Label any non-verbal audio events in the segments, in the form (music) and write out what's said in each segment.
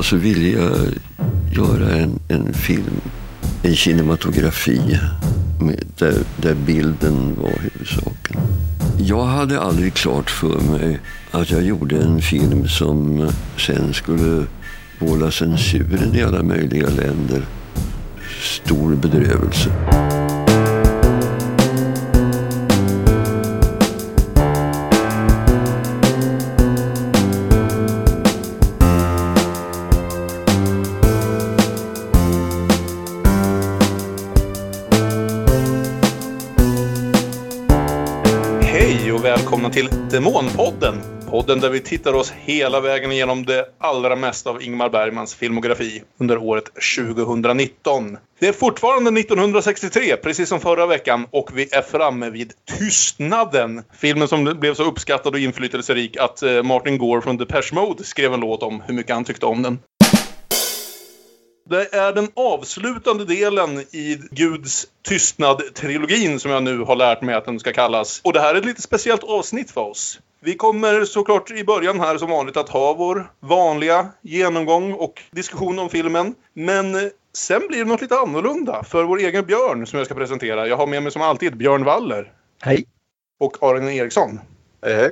så ville jag göra en, en film, en kinematografi med, där, där bilden var huvudsaken. Jag hade aldrig klart för mig att jag gjorde en film som sen skulle vålla censuren i alla möjliga länder stor bedrövelse. Podden där vi tittar oss hela vägen igenom det allra mesta av Ingmar Bergmans filmografi under året 2019. Det är fortfarande 1963, precis som förra veckan, och vi är framme vid Tystnaden. Filmen som blev så uppskattad och inflytelserik att eh, Martin Gore från Depeche Mode skrev en låt om hur mycket han tyckte om den. Det är den avslutande delen i Guds tystnad-trilogin som jag nu har lärt mig att den ska kallas. Och det här är ett lite speciellt avsnitt för oss. Vi kommer såklart i början här som vanligt att ha vår vanliga genomgång och diskussion om filmen. Men sen blir det något lite annorlunda för vår egen Björn som jag ska presentera. Jag har med mig som alltid Björn Waller. Hej. Och Aron Eriksson. Hej, hej.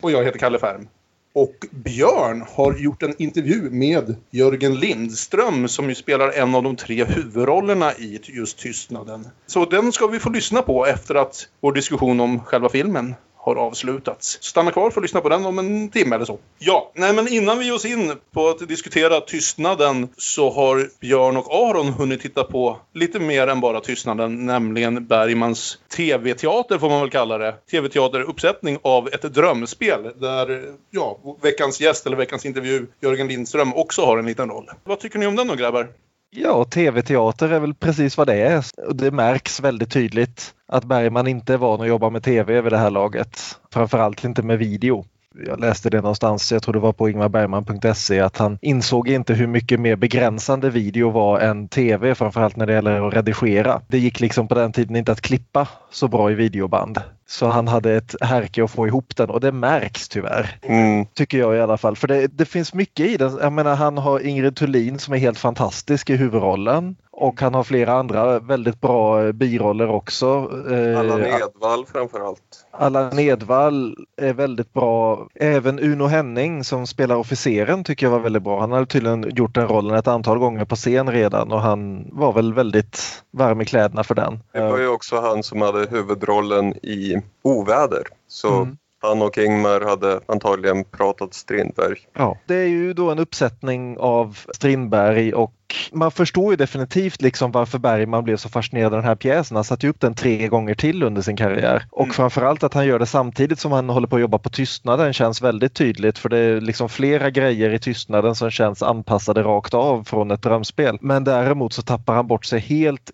Och jag heter Kalle Färm. Och Björn har gjort en intervju med Jörgen Lindström som ju spelar en av de tre huvudrollerna i just Tystnaden. Så den ska vi få lyssna på efter att vår diskussion om själva filmen har avslutats. Stanna kvar för att lyssna på den om en timme eller så. Ja, nej men innan vi ger oss in på att diskutera tystnaden så har Björn och Aron hunnit titta på lite mer än bara tystnaden, nämligen Bergmans tv-teater får man väl kalla det. Tv-teateruppsättning av ett drömspel där, ja, veckans gäst eller veckans intervju, Jörgen Lindström, också har en liten roll. Vad tycker ni om den då grabbar? Ja, tv-teater är väl precis vad det är. Det märks väldigt tydligt att Bergman inte är van att jobba med tv vid det här laget. Framförallt inte med video. Jag läste det någonstans, jag tror det var på ingmarbergman.se, att han insåg inte hur mycket mer begränsande video var än tv, framförallt när det gäller att redigera. Det gick liksom på den tiden inte att klippa så bra i videoband. Så han hade ett härke att få ihop den och det märks tyvärr. Mm. Tycker jag i alla fall. För det, det finns mycket i den. Jag menar han har Ingrid Thulin som är helt fantastisk i huvudrollen. Och han har flera andra väldigt bra biroller också. Eh, Allan Edwall framförallt. Allan Edwall är väldigt bra. Även Uno Henning som spelar officeren tycker jag var väldigt bra. Han hade tydligen gjort den rollen ett antal gånger på scen redan och han var väl väldigt varm i kläderna för den. Det var ju också han som hade huvudrollen i Oväder. Så Mm. han och Ingmar hade antagligen pratat Strindberg. Ja. Det är ju då en uppsättning av Strindberg och man förstår ju definitivt liksom varför Bergman blev så fascinerad av den här pjäsen. Han satte ju upp den tre gånger till under sin karriär. Och Mm. framförallt att han gör det samtidigt som han håller på att jobba på Tystnaden känns väldigt tydligt för det är liksom flera grejer i Tystnaden som känns anpassade rakt av från ett drömspel. Men däremot så tappar han bort sig helt.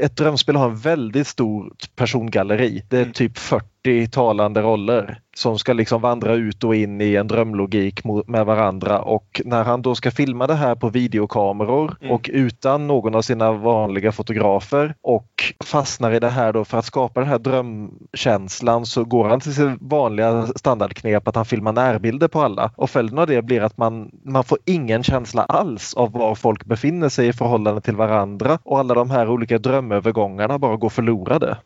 Ett drömspel har en väldigt stort persongalleri. Det är Mm. typ 40 talande roller som ska liksom vandra ut och in i en drömlogik med varandra och när han då ska filma det här på videokameror Mm. och utan någon av sina vanliga fotografer och fastnar i det här då för att skapa den här drömkänslan så går han till sin vanliga standardknep att han filmar närbilder på alla och följden av det blir att man, man får ingen känsla alls av var folk befinner sig i förhållande till varandra och alla de här olika drömövergångarna bara går förlorade.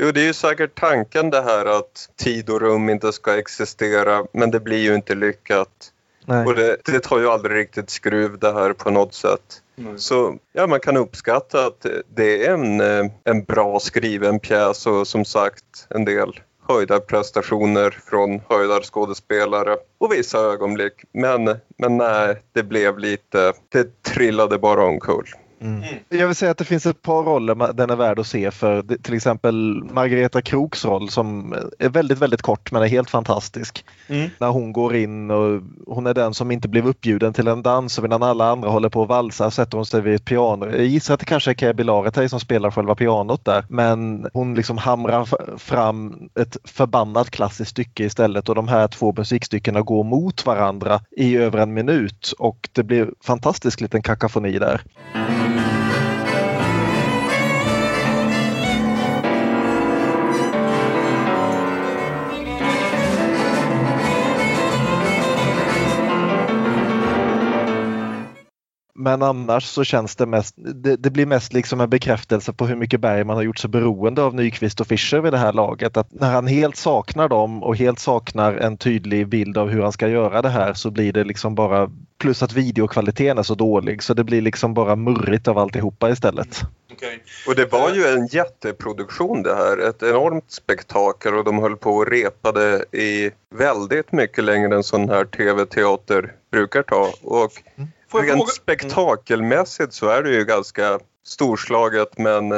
Jo, det är ju säkert tanken det här att tid och rum inte ska existera, men det blir ju inte lyckat. Nej. Och det, det tar ju aldrig riktigt skruv det här på något sätt. Så ja, man kan uppskatta att det är en, eh, en bra skriven pjäs och som sagt en del höjda prestationer från höjdarskådespelare och vissa ögonblick. Men, men nej, det blev lite, det trillade bara omkull. Mm. Jag vill säga att det finns ett par roller den är värd att se för. Till exempel Margareta Kroks roll som är väldigt, väldigt kort men är helt fantastisk. Mm. När hon går in och hon är den som inte blev uppbjuden till en dans och medan alla andra håller på att valsa sätter hon sig vid ett piano. Jag gissar att det kanske är Käbi Laretei som spelar själva pianot där men hon liksom hamrar fram ett förbannat klassiskt stycke istället och de här två musikstyckena går mot varandra i över en minut och det blir fantastisk liten kakafoni där. Men annars så känns det mest, det, det, blir mest liksom en bekräftelse på hur mycket Bergman har gjort sig beroende av Nyqvist och Fischer vid det här laget. Att när han helt saknar dem och helt saknar en tydlig bild av hur han ska göra det här så blir det liksom bara plus att videokvaliteten är så dålig så det blir liksom bara murrigt av alltihopa istället. Okay. Och det var ju en jätteproduktion det här, ett enormt spektakel och de höll på och repade i väldigt mycket längre än sån här tv-teater brukar ta. Och mm. Rent fråga... spektakelmässigt så är det ju ganska storslaget men,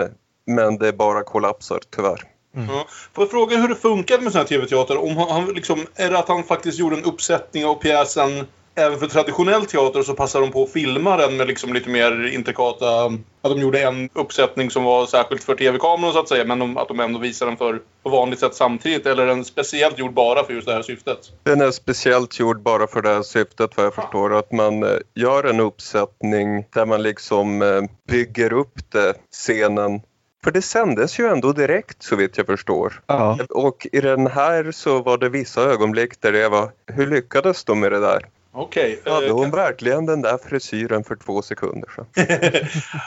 men det bara kollapsar tyvärr. Mm. Ja. Får jag fråga hur det funkade med sån här tv-teater? Om han, liksom, är det att han faktiskt gjorde en uppsättning av pjäsen även för traditionell teater så passar de på att filma den med liksom lite mer intrikata... Att de gjorde en uppsättning som var särskilt för tv-kameran så att säga men de, att de ändå visar den för, på vanligt sätt samtidigt. Eller är den speciellt gjord bara för just det här syftet? Den är speciellt gjord bara för det här syftet vad jag förstår. Att man eh, gör en uppsättning där man liksom eh, bygger upp det, scenen för det sändes ju ändå direkt så vitt jag förstår. Ja. Och i den här så var det vissa ögonblick där det var, hur lyckades de med det där? Okej. Okay. Hade eh, hon kan... verkligen den där frisyren för två sekunder sedan? (laughs)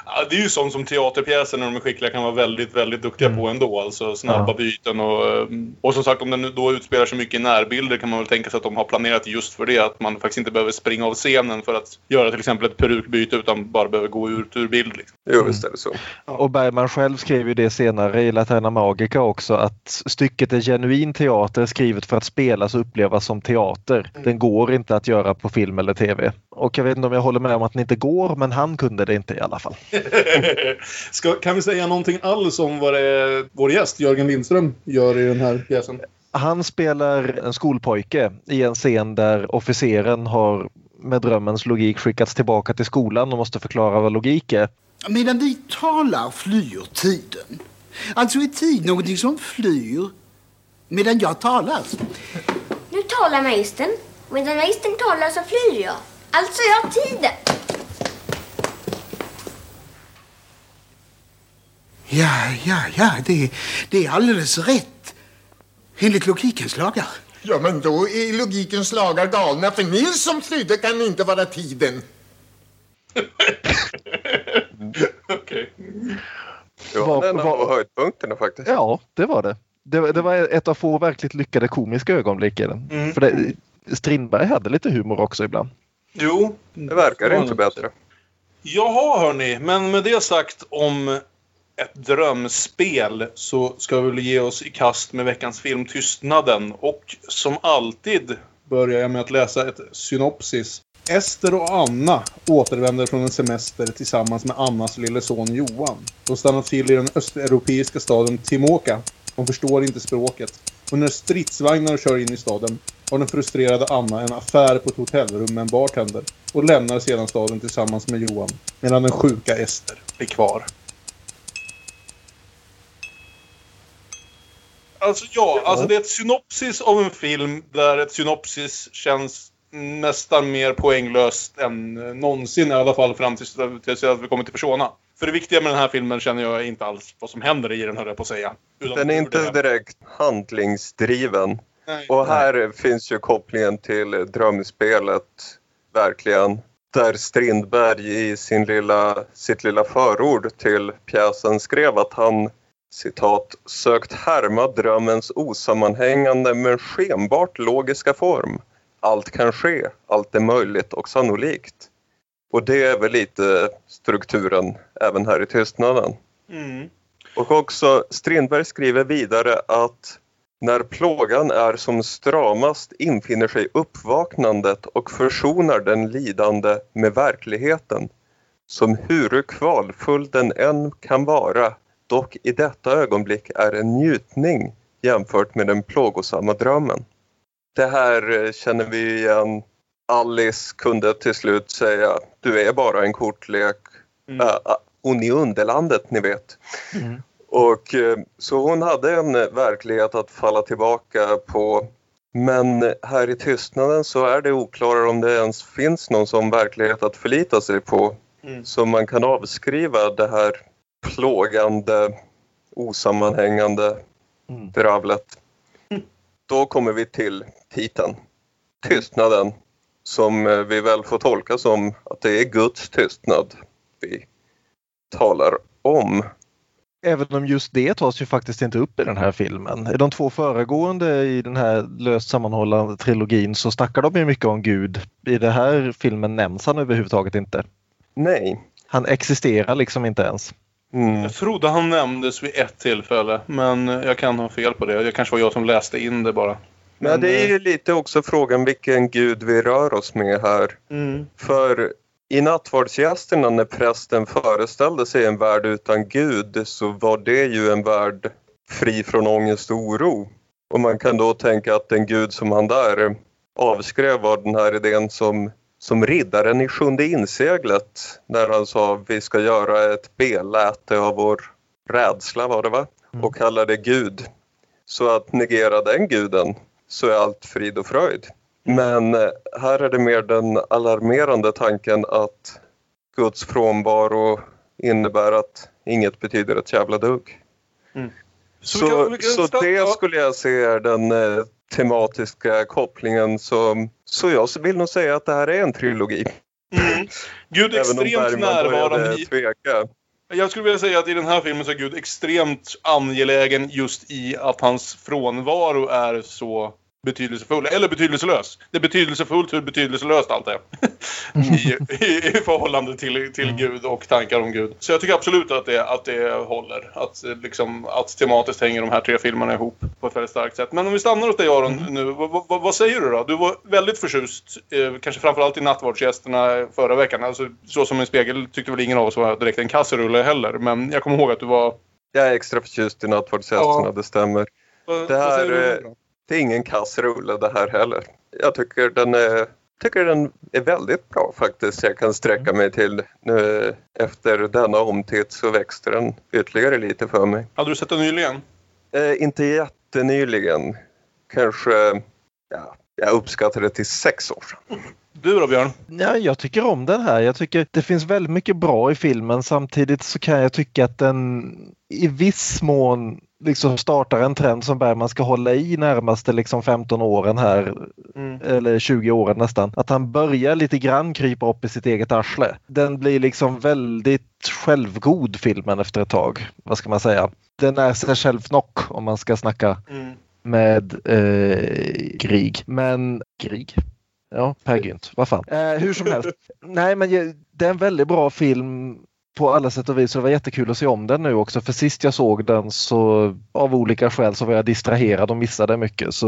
ja, det är ju sånt som teaterpjäser när de är skickliga kan vara väldigt, väldigt duktiga mm. på ändå. Alltså snabba ja. byten och, eh, och som sagt om den då utspelar sig mycket i närbilder kan man väl tänka sig att de har planerat just för det. Att man faktiskt inte behöver springa av scenen för att göra till exempel ett perukbyte utan bara behöver gå ut ur bild. Liksom. Jo, visst är det så. Och Bergman själv skrev ju det senare i Laterna Magica också att stycket är genuin teater skrivet för att spelas och upplevas som teater. Mm. Den går inte att göra på film eller tv. Och jag vet inte om jag håller med om att den inte går, men han kunde det inte i alla fall. (laughs) Ska, kan vi säga någonting alls om vad det är vår gäst Jörgen Lindström gör i den här pjäsen? Han spelar en skolpojke i en scen där officeren har med drömmens logik skickats tillbaka till skolan och måste förklara vad logik är. Medan vi talar flyr tiden. Alltså är tid någonting som flyr medan jag talar. Nu talar magistern. Medan magistern talar så flyr jag. Alltså jag har tiden. Ja, ja, ja, det, det är alldeles rätt. Enligt logikens lagar. Ja, men då är logikens lagar galna, för Nils som flydde kan inte vara tiden. (laughs) Okej. Okay. Ja, var, en av höjdpunkterna faktiskt. Ja, det var det. det. det. var ett av få verkligt lyckade komiska ögonblick i den. Mm. För det, Strindberg hade lite humor också ibland. Jo. Det verkar inte bättre. Jaha hörni, men med det sagt om ett drömspel så ska vi väl ge oss i kast med veckans film Tystnaden. Och som alltid börjar jag med att läsa ett synopsis. Ester och Anna återvänder från en semester tillsammans med Annas lille son Johan. De stannar till i den östeuropeiska staden Timoka. De förstår inte språket. Och när stridsvagnar kör in i staden har den frustrerade Anna en affär på ett hotellrum med en bartender och lämnar sedan staden tillsammans med Johan medan den sjuka Ester är kvar. Alltså ja, alltså det är ett synopsis av en film där ett synopsis känns nästan mer poänglöst än någonsin i alla fall fram tills, tills att vi kommer till Persona. För det viktiga med den här filmen känner jag inte alls vad som händer i den, höll jag på att säga. Den är inte direkt handlingsdriven. Nej. Och här Nej. finns ju kopplingen till drömspelet, verkligen. Där Strindberg i sin lilla, sitt lilla förord till pjäsen skrev att han citat, sökt härma drömmens osammanhängande men skenbart logiska form. Allt kan ske, allt är möjligt och sannolikt. Och det är väl lite strukturen även här i Tystnaden. Mm. Och också Strindberg skriver vidare att när plågan är som stramast infinner sig uppvaknandet och försonar den lidande med verkligheten. Som huru kvalfull den än kan vara, dock i detta ögonblick är en njutning jämfört med den plågosamma drömmen. Det här eh, känner vi igen. Alice kunde till slut säga, du är bara en kortlek. Mm. Äh, hon i Underlandet, ni vet. Mm. Och eh, så hon hade en verklighet att falla tillbaka på. Men här i tystnaden så är det oklarare om det ens finns någon som verklighet att förlita sig på. Mm. Så man kan avskriva det här plågande, osammanhängande mm. dravlet. Mm. (laughs) Då kommer vi till titeln. Tystnaden. som eh, vi väl får tolka som att det är Guds tystnad vi talar om. Även om just det tas ju faktiskt inte upp i den här filmen. I de två föregående i den här löst sammanhållande trilogin så snackar de ju mycket om Gud. I den här filmen nämns han överhuvudtaget inte. Nej. Han existerar liksom inte ens. Mm. Jag trodde han nämndes vid ett tillfälle, men jag kan ha fel på det. Det kanske var jag som läste in det bara. Men det är eh, ju lite också frågan vilken gud vi rör oss med här. Mm. För i nattvardsgästerna när prästen föreställde sig en värld utan Gud så var det ju en värld fri från ångest och oro. Och man kan då tänka att den gud som han där avskrev var den här idén som, som riddaren i sjunde inseglet när han sa vi ska göra ett beläte av vår rädsla var det va? Och kalla det Gud. Så att negera den guden så är allt frid och fröjd. Men eh, här är det mer den alarmerande tanken att Guds frånvaro innebär att inget betyder ett jävla dugg. Mm. Så Så, så, det skulle jag se är den eh, tematiska kopplingen. Så, så jag vill nog säga att det här är en trilogi. Mm. Gud extremt närvarande i... tveka. Jag skulle vilja säga att i den här filmen så är Gud extremt angelägen just i att hans frånvaro är så betydelsefull. Eller betydelselös. Det är betydelsefullt hur betydelselöst allt är. (laughs) I, i, I förhållande till, till Gud och tankar om Gud. Så jag tycker absolut att det, att det håller. Att, eh, liksom, att tematiskt hänger de här tre filmerna ihop på ett väldigt starkt sätt. Men om vi stannar hos dig Aron nu. Vad, vad, vad säger du då? Du var väldigt förtjust, eh, kanske framförallt i nattvardsgästerna förra veckan. Alltså, så som en spegel tyckte väl ingen av oss var direkt en kasserulle heller. Men jag kommer ihåg att du var... Jag är extra förtjust i nattvardsgästerna, Ja. det stämmer. Vad, Det vad här, säger du eh, då? Det är ingen kassrulle det här heller. Jag tycker den är, tycker den är väldigt bra faktiskt. Jag kan sträcka mig till nu efter denna omtitt så växte den ytterligare lite för mig. Hade du sett den nyligen? Eh, inte jättenyligen. Kanske, ja, jag uppskattar det till sex år sedan. Du då Björn? Ja, jag tycker om den här. Jag tycker det finns väldigt mycket bra i filmen. Samtidigt så kan jag tycka att den i viss mån liksom startar en trend som Bergman ska hålla i närmaste liksom 15 åren här. Eller 20 åren nästan. Att han börjar lite grann krypa upp i sitt eget arsle. Den blir liksom väldigt självgod filmen efter ett tag. Vad ska man säga? Den är sig själv knock om man ska snacka Mm. med eh, Grieg. Men Grieg? Ja, Per Gynt. Vad fan. Eh, hur som helst. (laughs) Nej, men jag- det är en väldigt bra film på alla sätt och vis. Så det var jättekul att se om den nu också. För sist jag såg den så av olika skäl så var jag distraherad och missade mycket. Så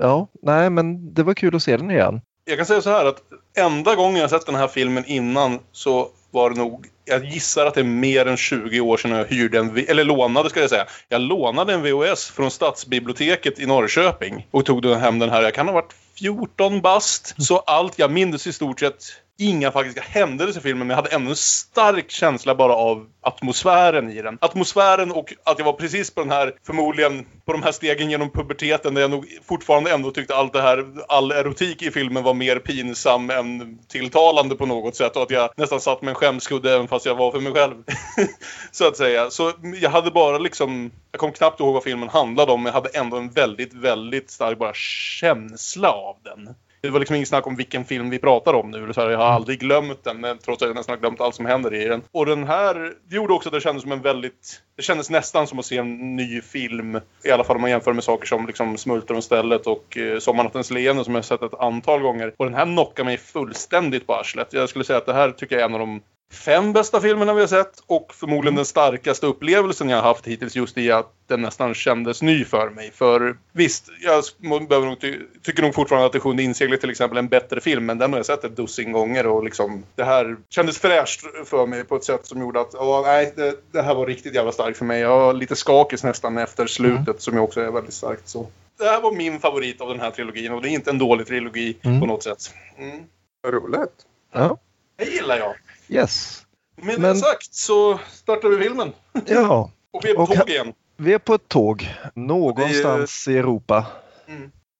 ja, nej, men det var kul att se den igen. Jag kan säga så här att enda gången jag sett den här filmen innan så var det nog, jag gissar att det är mer än 20 år sedan jag hyrde en, eller lånade ska jag säga. Jag lånade en VHS från Stadsbiblioteket i Norrköping och tog den hem den här. Jag kan ha varit 14 bast. Så allt jag minns i stort sett inga faktiska händelser i filmen men jag hade ändå en stark känsla bara av atmosfären i den. Atmosfären och att jag var precis på den här, förmodligen på de här stegen genom puberteten där jag nog fortfarande ändå tyckte allt det här, all erotik i filmen var mer pinsam än tilltalande på något sätt och att jag nästan satt med en skämskudde även fast jag var för mig själv. (laughs) så att säga. Så jag hade bara liksom, jag kom knappt ihåg vad filmen handlade om men jag hade ändå en väldigt, väldigt stark bara känsla av den. Det var liksom inget snack om vilken film vi pratar om nu. Så här, jag har aldrig glömt den, men trots att jag nästan har glömt allt som händer i den. Och den här det gjorde också att det kändes som en väldigt... Det kändes nästan som att se en ny film. I alla fall om man jämför med saker som liksom Smultronstället och eh, Sommarnattens leende som jag har sett ett antal gånger. Och den här knockar mig fullständigt på arslet. Jag skulle säga att det här tycker jag är en av de fem bästa filmerna vi har sett och förmodligen den starkaste upplevelsen jag har haft hittills just i att den nästan kändes ny för mig. För visst, jag behöver nog ty tycker nog fortfarande att Det sjunde inseglet till exempel är en bättre film men den har jag sett ett dussin gånger och liksom det här kändes fräscht för mig på ett sätt som gjorde att ja, nej, det, det här var riktigt jävla starkt för mig. Jag var lite skakig nästan efter slutet som ju också är väldigt starkt. Så. Det här var min favorit av den här trilogin och det är inte en dålig trilogi Mm. på något sätt. Mm. Roligt. Ja, Det gillar jag. Yes. Med Men- det sagt så startar vi filmen. Ja, (laughs) Och vi är på Och- tåg igen. vi är på ett tåg någonstans i Europa.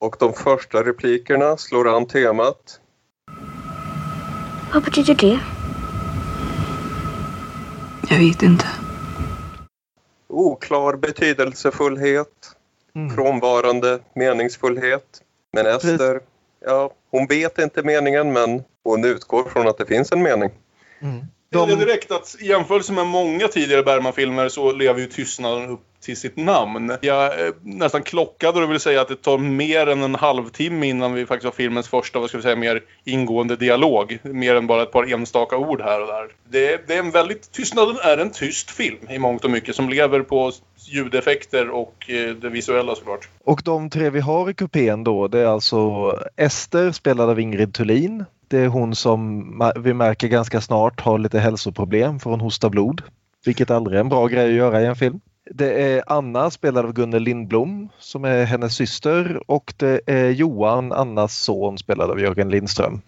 Och de första replikerna slår an temat. Vad betyder det? Jag vet inte. Oklar betydelsefullhet, Mm. frånvarande meningsfullhet. Men Ester, ja, hon vet inte meningen men hon utgår från att det finns en mening. Mm. De... De, direkt att i jämförelse med många tidigare Bergman-filmer så lever ju tystnaden upp till sitt namn. Jag är nästan klockad och vill säga att det tar mer än en halvtimme innan vi faktiskt har filmens första, vad ska vi säga, mer ingående dialog. Mer än bara ett par enstaka ord här och där. Det, det är en väldigt, tystnaden är en tyst film i mångt och mycket som lever på ljudeffekter och eh, det visuella såklart. och de tre vi har i kupén då det är alltså Ester spelad av Ingrid Thulin. Det är hon som vi märker ganska snart har lite hälsoproblem för hon hostar blod. Vilket aldrig är en bra grej att göra i en film. Det är Anna spelad av Gunnel Lindblom som är hennes syster och det är Johan, Annas son spelad av Jörgen Lindström.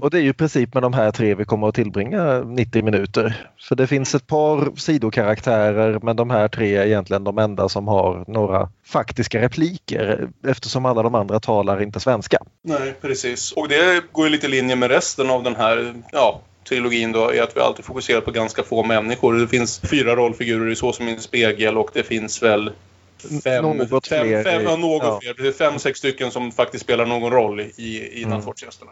Och det är ju i princip med de här tre vi kommer att tillbringa 90 minuter. För det finns ett par sidokaraktärer men de här tre är egentligen de enda som har några faktiska repliker eftersom alla de andra talar inte svenska. Nej, precis. Och det går ju lite i linje med resten av den här, ja, trilogin då, är att vi alltid fokuserar på ganska få människor. Det finns fyra rollfigurer i Så som en spegel och det finns väl fem, Något fem, fler fem, ja, något ja. fler. Det är fem, sex stycken som faktiskt spelar någon roll i, i Mm.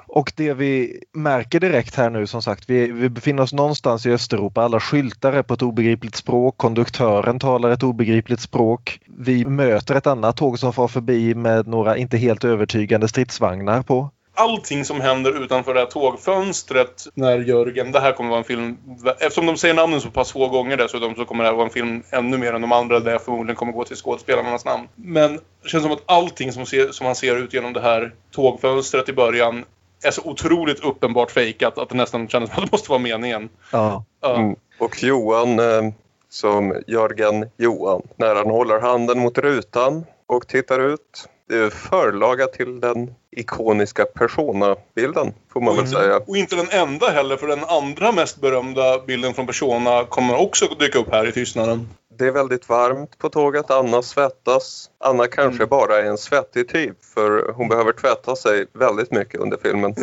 Och det vi märker direkt här nu som sagt, vi, vi befinner oss någonstans i Östeuropa. Alla skyltar är på ett obegripligt språk. Konduktören talar ett obegripligt språk. Vi möter ett annat tåg som far förbi med några inte helt övertygande stridsvagnar på. Allting som händer utanför det här tågfönstret när Jörgen... Det här kommer vara en film... Eftersom de säger namnen så pass få gånger dessutom så kommer det här vara en film ännu mer än de andra där jag förmodligen kommer gå till skådespelarnas namn. Men det känns som att allting som, ser, som man ser ut genom det här tågfönstret i början är så otroligt uppenbart fejkat att det nästan känns som att det måste vara meningen. Ja. Ja. Mm. Och Johan, eh, som Jörgen Johan, när han håller handen mot rutan och tittar ut. Det är förlaga till den ikoniska Persona-bilden, får man väl säga. Och inte den enda heller, för den andra mest berömda bilden från Persona kommer också dyka upp här i tystnaden. Det är väldigt varmt på tåget, Anna svettas. Anna kanske bara är en svettig typ för hon behöver tvätta sig väldigt mycket under filmen.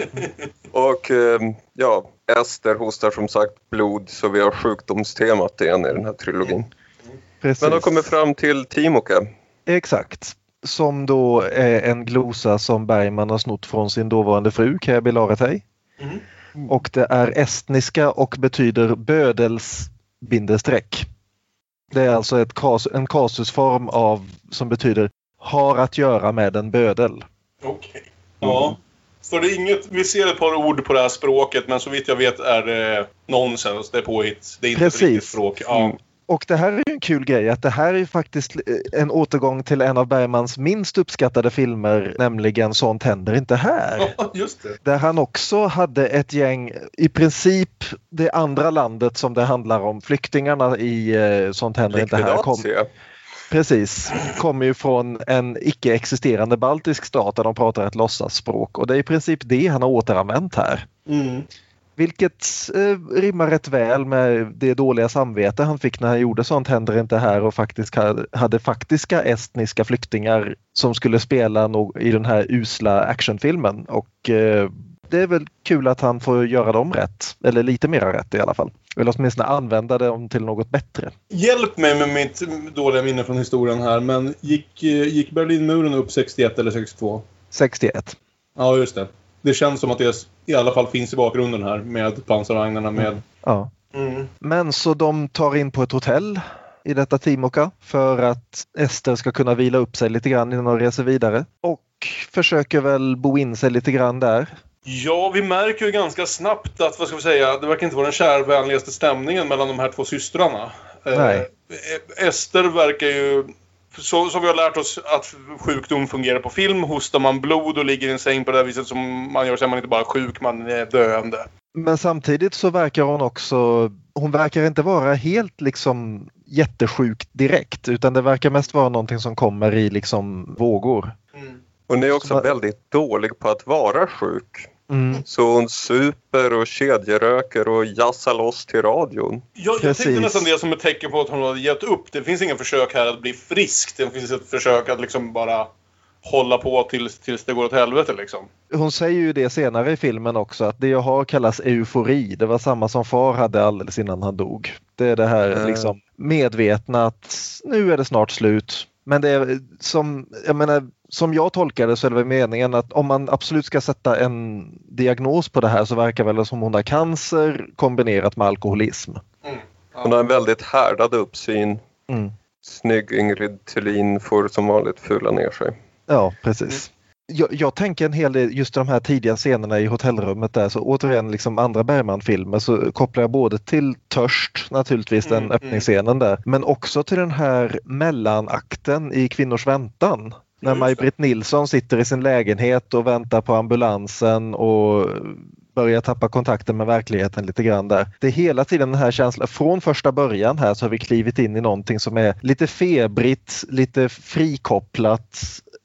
(laughs) och eh, ja, Ester hostar som sagt blod så vi har sjukdomstemat igen i den här trilogin. Precis. Men de kommer fram till Timoke. Exakt. Som då är en glosa som Bergman har snott från sin dåvarande fru Käbi Bilaretej. Mm. Och det är estniska och betyder bödels bindestreck. Det är alltså kas, en kasusform av som betyder har att göra med en bödel. Okej. Ja. Så det är inget, vi ser ett par ord på det här språket men så vitt jag vet är det nonsens. Det är påhitt. Det är inte ett Precis. riktigt språk. Ja. Och det här är ju en kul grej att det här är ju faktiskt eh, en återgång till en av Bergmans minst uppskattade filmer, nämligen Sånt händer inte här. (laughs) Ja, just det. Där han också hade ett gäng, i princip det andra landet som det handlar om, flyktingarna i eh, Sånt händer inte här. Kom, precis, kommer ju från en icke-existerande baltisk stat där de pratar ett låtsasspråk och det är i princip det han har återanvänt här. Mm. Vilket eh, rimmar rätt väl med det dåliga samvete han fick när han gjorde Sånt händer inte här och faktiskt hade, faktiska estniska flyktingar som skulle spela no- i den här usla actionfilmen. Och eh, det är väl kul att han får göra dem rätt. Eller lite mera rätt i alla fall. Eller åtminstone använda dem till något bättre. Hjälp mig med mitt dåliga minne från historien här men gick, eh, gick Berlinmuren upp 61 eller 62? 61. Ja, just det. Det känns som att det i alla fall finns i bakgrunden här med pansarvagnarna med... Ja. Mm. Men så de tar in på ett hotell i detta Timoka för att Ester ska kunna vila upp sig lite grann innan de reser vidare. Och försöker väl bo in sig lite grann där. Ja, vi märker ju ganska snabbt att, vad ska vi säga, det verkar inte vara den kärvänligaste stämningen mellan de här två systrarna. Nej. Eh, Ester verkar ju, så, som vi har lärt oss att sjukdom fungerar på film, hostar man blod och ligger i en säng på det viset som man gör så är man inte bara sjuk, man är döende. Men samtidigt så verkar hon också, hon verkar inte vara helt liksom jättesjuk direkt utan det verkar mest vara någonting som kommer i liksom vågor. Hon är också väldigt dålig på att vara sjuk. Mm. Så hon super och kedjeröker och jassar loss till radion. Jag, jag Precis. tänkte nästan det som ett tecken på att hon har gett upp. Det finns inga försök här att bli frisk. Det finns ett försök att liksom bara hålla på tills, tills det går åt helvete liksom. Hon säger ju det senare i filmen också att det jag har kallas eufori. Det var samma som far hade alldeles innan han dog. Det är det här Mm. liksom medvetna att nu är det snart slut. Men det är som jag menar, som jag tolkar det så är det väl meningen att om man absolut ska sätta en diagnos på det här så verkar det väl som hon har cancer kombinerat med alkoholism. Mm. Hon har en väldigt härdad uppsyn. Mm. Snygg Ingrid Thulin får som vanligt fula ner sig. Ja, precis. Jag, jag tänker en hel del just de här tidiga scenerna i hotellrummet där så återigen liksom andra Bergman-filmer så kopplar jag både till Törst naturligtvis den Mm, öppningsscenen där men också till den här mellanakten i Kvinnors väntan. När. Maj-Britt Nilsson sitter i sin lägenhet och väntar på ambulansen och börjar tappa kontakten med verkligheten lite grann där. Det är hela tiden den här känslan, från första början här så har vi klivit in i någonting som är lite febrigt, lite frikopplat,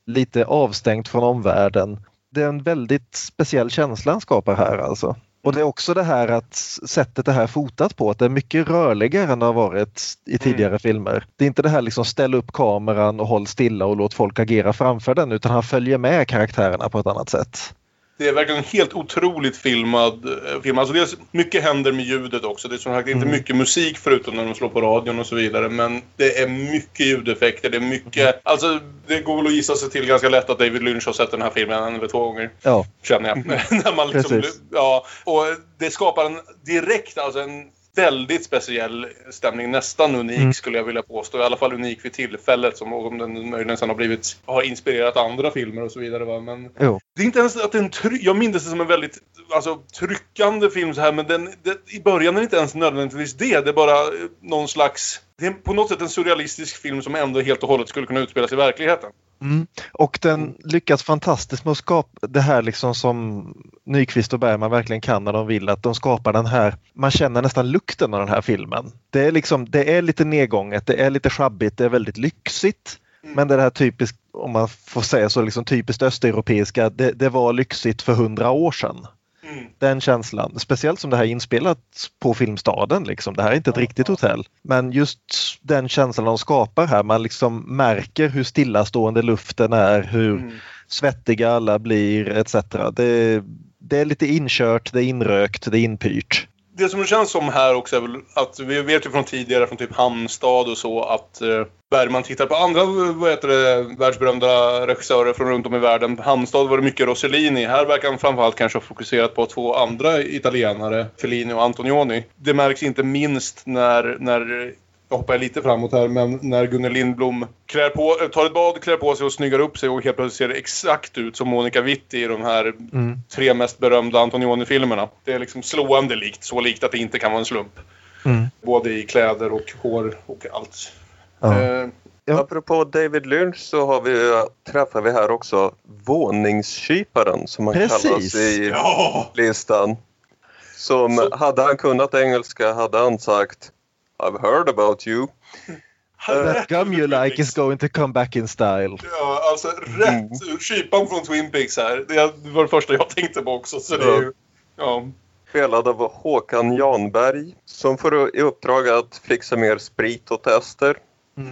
lite avstängt från omvärlden. Det är en väldigt speciell känsla han skapar här alltså. Och det är också det här att sättet det här är fotat på, att det är mycket rörligare än det har varit i tidigare filmer. Det är inte det här liksom ställ upp kameran och håll stilla och låt folk agera framför den utan han följer med karaktärerna på ett annat sätt. Det är verkligen en helt otroligt filmad eh, film. Alltså dels mycket händer med ljudet också. Det är som sagt inte mycket musik förutom när de slår på radion och så vidare. Men det är mycket ljudeffekter. Det är mycket... Alltså det går väl att gissa sig till ganska lätt att David Lynch har sett den här filmen en eller två gånger. Ja, Känner jag. (laughs) när man liksom, Precis. ja, och det skapar en direkt, alltså en väldigt speciell stämning. Nästan unik Mm. skulle jag vilja påstå. I alla fall unik vid tillfället. Som om den möjligen sen har blivit, har inspirerat andra filmer och så vidare. Va? Men jo. det är inte ens att den Jag minns det som en väldigt alltså, tryckande film så här, men den, det, i början är det inte ens nödvändigtvis det. Det är bara eh, någon slags... Det är på något sätt en surrealistisk film som ändå helt och hållet skulle kunna utspelas i verkligheten. Mm. Och den lyckas fantastiskt med att skapa det här liksom som Nyqvist och Bergman verkligen kan när de vill att de skapar den här, man känner nästan lukten av den här filmen. Det är liksom, det är lite nedgånget, det är lite sjabbigt, det är väldigt lyxigt. Men det här typiskt, om man får säga så, liksom typiskt östeuropeiska, det, det var lyxigt för hundra år sedan. Mm. Den känslan, speciellt som det här är inspelat på Filmstaden. Liksom. Det här är inte ett riktigt hotell. Men just den känslan de skapar här, man liksom märker hur stillastående luften är, hur Mm. svettiga alla blir etc. Det, det är lite inkört, det är inrökt, det är inpyrt. Det som det känns som här också är väl att vi vet ju från tidigare från typ Hamnstad och så att eh, Bergman tittar på andra vad heter det, världsberömda regissörer från runt om i världen. Hamnstad var det mycket Rossellini. Här verkar han framförallt kanske ha fokuserat på två andra italienare, Fellini och Antonioni. Det märks inte minst när, när jag hoppar lite framåt här, men när Gunnel Lindblom klär på, eh, tar ett bad, klär på sig och snyggar upp sig och helt plötsligt ser det exakt ut som Monica Vitti i de här Mm. tre mest berömda Antonioni-filmerna. Det är liksom slående likt, så likt att det inte kan vara en slump. Mm. Både i kläder och hår och allt. Ja. Eh, Ja. Apropå David Lynch så har vi, träffar vi här också våningskyparen som han Precis. kallas i ja! listan. Som Så- hade han kunnat engelska hade han sagt I've heard about you. That gum you like is going to come back in style. Ja, alltså rätt. Kypan från Twin Peaks här. Det var det första jag tänkte på också. Så det är ju... Ja. Spelad av Håkan Janberg som får i uppdrag att fixa mer sprit åt Ester.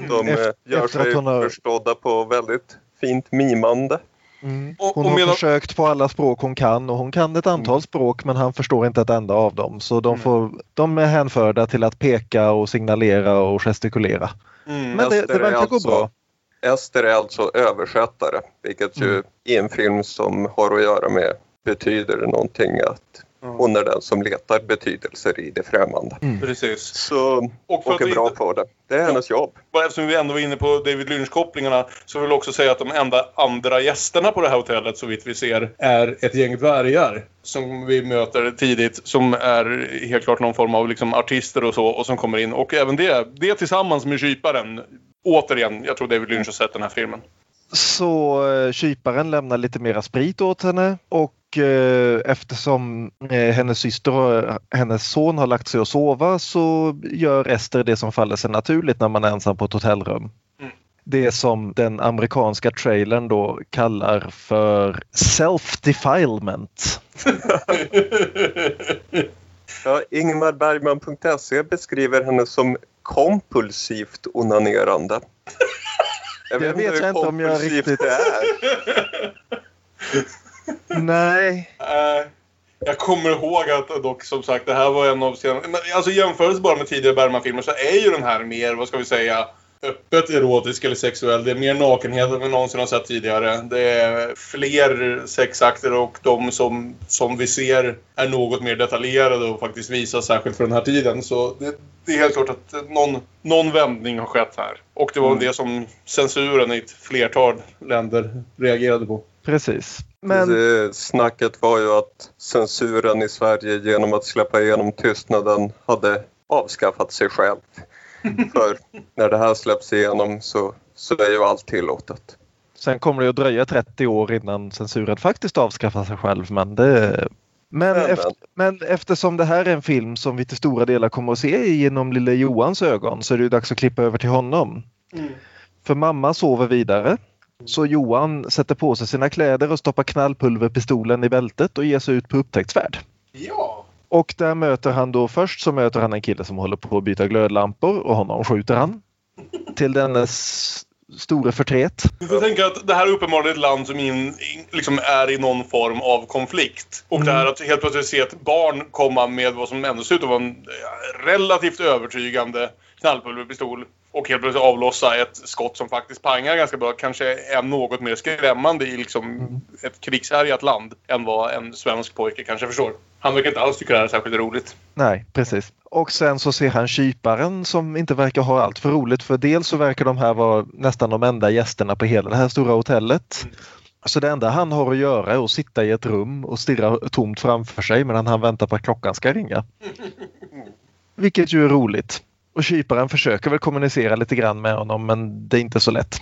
De eh, Efter- gör efter att sig har- förstådda på väldigt fint mimande. Mm. Och, Hon och har medan, försökt på alla språk hon kan och hon kan ett antal språk men han förstår inte ett enda av dem. Så de, får, de är hänförda till att peka och signalera och gestikulera. mm, Men det, det verkar gå alltså- bra. Ester är alltså översättare, vilket ju Mm. i en film som har att göra med betyder någonting att hon är den som letar betydelser i det främmande. precis. Så Och för och är bra inte- på det. Det är hennes jobb. Eftersom vi ändå var inne på David Lynch-kopplingarna så vill jag också säga att de enda andra gästerna på det här hotellet så vitt vi ser är ett gäng dvärgar som vi möter tidigt som är helt klart någon form av liksom artister och så och som kommer in och även det, det tillsammans med kyparen återigen, jag tror David Lynch har sett den här filmen. Så eh, kyparen lämnar lite mera sprit åt henne och eh, eftersom eh, hennes syster och hennes son har lagt sig och sova så gör Ester det som faller sig naturligt när man är ensam på ett hotellrum. Mm. Det som den amerikanska trailern då kallar för self-defilement. (laughs) Ja, Ingmarbergman.se beskriver henne som kompulsivt onanerande. (laughs) Jag vet vet jag inte om jag riktigt- det är. Nej. Eh, jag kommer ihåg att dock som sagt det här var en av sina... Men, alltså jämförelse bara med tidigare Bergman-filmer så är ju den här mer, vad ska vi säga, öppet erotisk eller sexuell. Det är mer nakenhet än vi någonsin har sett tidigare. Det är fler sexakter och de som, som vi ser är något mer detaljerade och faktiskt visas särskilt för den här tiden. Så det, det är helt klart att någon, någon vändning har skett här. Och det var mm. det som censuren i ett flertal länder reagerade på. Precis. Men... Det, snacket var ju att censuren i Sverige genom att släppa igenom tystnaden hade avskaffat sig själv. För när det här släpps igenom så, så är ju allt tillåtet. Sen kommer det att dröja 30 år innan censuren faktiskt avskaffar sig själv men det men, men, efter, men eftersom det här är en film som vi till stora delar kommer att se genom lille Johans ögon så är det dags att klippa över till honom. Mm. För mamma sover vidare. Så Johan sätter på sig sina kläder och stoppar knallpulverpistolen i bältet och ger sig ut på upptäcktsfärd. Ja! Och där möter han då först så möter han en kille som håller på att byta glödlampor och honom skjuter han. Till dennes stora förtret. Får tänka att det här är uppenbarligen ett land som in, liksom är i någon form av konflikt. Och mm. det här att helt plötsligt se ett barn komma med vad som ändå ser ut att vara en relativt övertygande knallpulverpistol och helt plötsligt avlossa ett skott som faktiskt pangar ganska bra kanske är något mer skrämmande i liksom mm. ett krigshärjat land än vad en svensk pojke kanske förstår. Han verkar inte alls tycka det här är särskilt roligt. Nej, precis. Och sen så ser han kyparen som inte verkar ha allt för roligt för dels så verkar de här vara nästan de enda gästerna på hela det här stora hotellet. Mm. Så det enda han har att göra är att sitta i ett rum och stirra tomt framför sig medan han väntar på att klockan ska ringa. (laughs) Vilket ju är roligt. Och kyparen försöker väl kommunicera lite grann med honom men det är inte så lätt.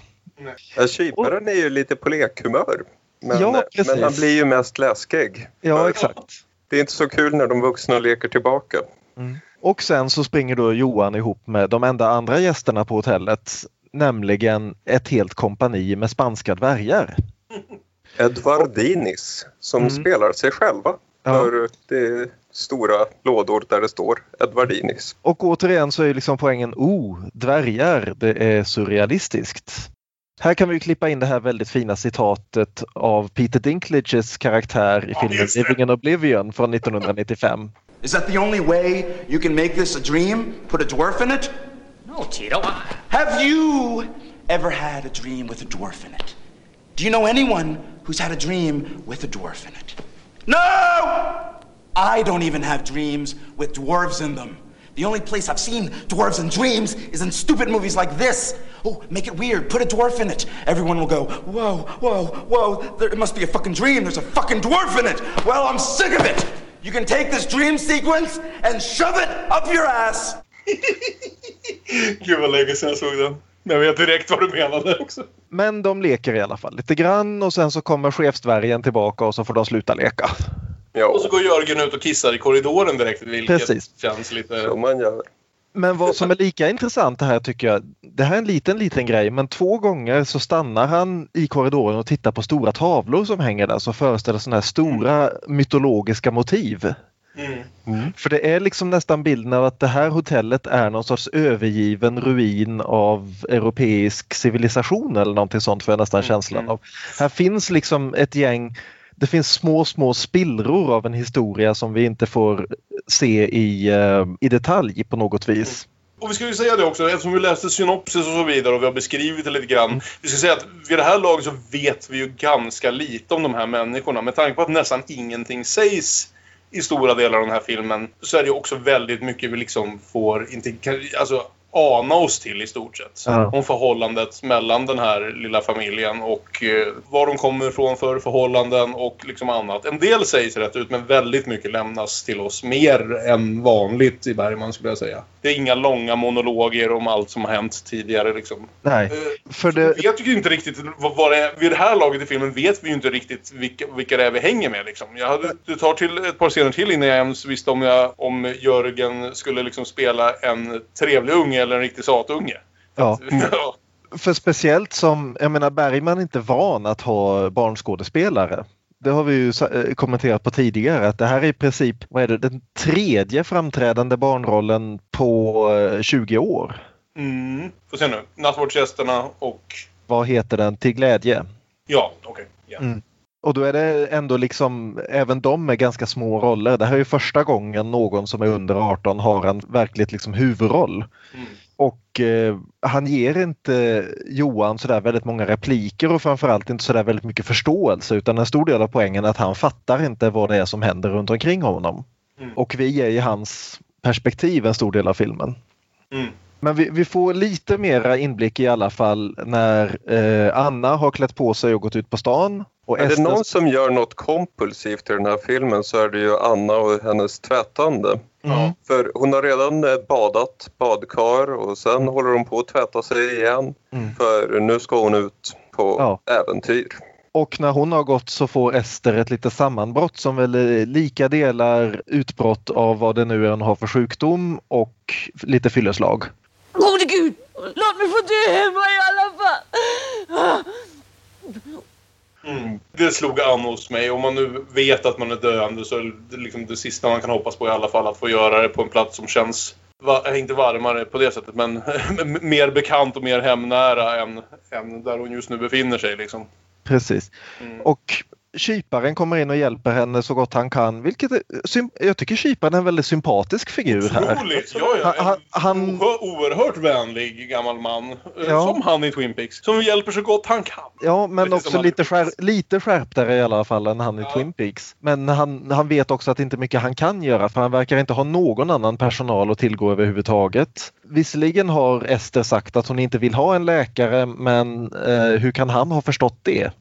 Ja, kyparen är ju lite på lekhumör. Men, ja, men han blir ju mest läskig. Ja, exakt. Det är inte så kul när de vuxna leker tillbaka. Mm. Och sen så springer då Johan ihop med de enda andra gästerna på hotellet, nämligen ett helt kompani med spanska dvärgar. (laughs) Edvardinis som mm. spelar sig själva. Ja. För det är stora lådor där det står Edvardinis. Och återigen så är liksom poängen, oh, dvärgar, det är surrealistiskt. Här kan vi klippa in det här väldigt fina citatet av Peter Dinklages karaktär i filmen Living in Oblivion från 1995. Is that the only way you can make this a dream? Put a dwarf in it? No, Tito. I... Have you ever had a dream with a dwarf in it? Do you know anyone who's had a dream with a dwarf in it? No! I don't even have dreams with dwarves in them. The only place I've seen dwarves in dreams is in stupid movies like this. Oh, make it weird. Put a dwarf in it. Everyone will go, whoa, whoa, whoa. There, it must be a fucking dream. There's a fucking dwarf in it. Well, I'm sick of it. You can take this dream sequence and shove it up your ass. (laughs) Give Gud vad länge sedan jag vet direkt vad du menade också. Men de leker i alla fall lite grann och sen så kommer chefsdvärgen tillbaka och så får de sluta leka. Ja. Och så går Jörgen ut och kissar i korridoren direkt. Vilket Precis. känns lite... Som man gör. Men vad som är lika intressant det här tycker jag, det här är en liten liten grej men två gånger så stannar han i korridoren och tittar på stora tavlor som hänger där som föreställer sådana här stora mytologiska motiv. Mm. Mm. För det är liksom nästan bilden av att det här hotellet är någon sorts övergiven ruin av europeisk civilisation eller någonting sånt får jag nästan mm. känslan av. Här finns liksom ett gäng det finns små, små spillror av en historia som vi inte får se i, uh, i detalj på något vis. Och vi ska ju säga det också, eftersom vi läste synopsis och så vidare och vi har beskrivit det lite grann. Mm. Vi ska säga att vid det här laget så vet vi ju ganska lite om de här människorna. Med tanke på att nästan ingenting sägs i stora delar av den här filmen så är det också väldigt mycket vi liksom får, inte, alltså ana oss till i stort sett. Ja. Om förhållandet mellan den här lilla familjen och eh, var de kommer ifrån för förhållanden och liksom annat. En del sägs rätt ut men väldigt mycket lämnas till oss. Mer än vanligt i Bergman skulle jag säga. Det är inga långa monologer om allt som har hänt tidigare liksom. Nej. Eh, för det... Vet ju inte riktigt vad, vad det är. Vid det här laget i filmen vet vi ju inte riktigt vilka, vilka det är vi hänger med liksom. Jag hade, det tar till ett par scener till innan jag ens visste om, jag, om Jörgen skulle liksom spela en trevlig unge eller en riktig satunge. Ja. (laughs) ja. För speciellt som, jag menar Bergman är inte van att ha barnskådespelare. Det har vi ju eh, kommenterat på tidigare att det här är i princip vad är det, den tredje framträdande barnrollen på 20 eh, år. Mm. Får se nu. Nattvardsgästerna och... Vad heter den? Till glädje? Ja, okej. Okay. Yeah. Mm. Och då är det ändå liksom, även de är ganska små roller. Det här är första gången någon som är under 18 har en verkligt liksom huvudroll. Mm. Och eh, han ger inte Johan sådär väldigt många repliker och framförallt inte sådär väldigt mycket förståelse utan en stor del av poängen är att han fattar inte vad det är som händer runt omkring honom. Mm. Och vi ger i hans perspektiv en stor del av filmen. Mm. Men vi, vi får lite mera inblick i alla fall när eh, Anna har klätt på sig och gått ut på stan. Och Är det Ester- någon som gör något kompulsivt i den här filmen så är det ju Anna och hennes tvättande. Mm. För hon har redan eh, badat badkar och sen håller hon på att tvätta sig igen. Mm. För nu ska hon ut på Ja. äventyr. Och när hon har gått så får Ester ett litet sammanbrott som väl är lika delar utbrott av vad det nu är hon har för sjukdom och lite fylleslag. Gode Gud, låt mig få dö hemma i alla fall. Mm. Det slog an hos mig. Om man nu vet att man är döende så är det liksom det sista man kan hoppas på i alla fall att få göra det på en plats som känns va- eh, inte varmare på det sättet men (laughs) mer bekant och mer hemnära än, än där hon just nu befinner sig. Liksom. Precis. Mm. Och kyparen kommer in och hjälper henne så gott han kan. Vilket jag tycker kyparen är en väldigt sympatisk figur här. Otroligt! Ja, Han- han- oerhört, vänlig gammal man. eh, Ja. Som han i Twin Peaks. Som hjälper så gott han kan. Ja, men som också lite, skär, lite skärptare i alla fall än han i Ja. Twin Peaks. Men han, han vet också att inte mycket han kan göra för han verkar inte ha någon annan personal att tillgå överhuvudtaget. Visserligen har Ester sagt att hon inte vill ha en läkare men eh, hur kan han ha förstått det?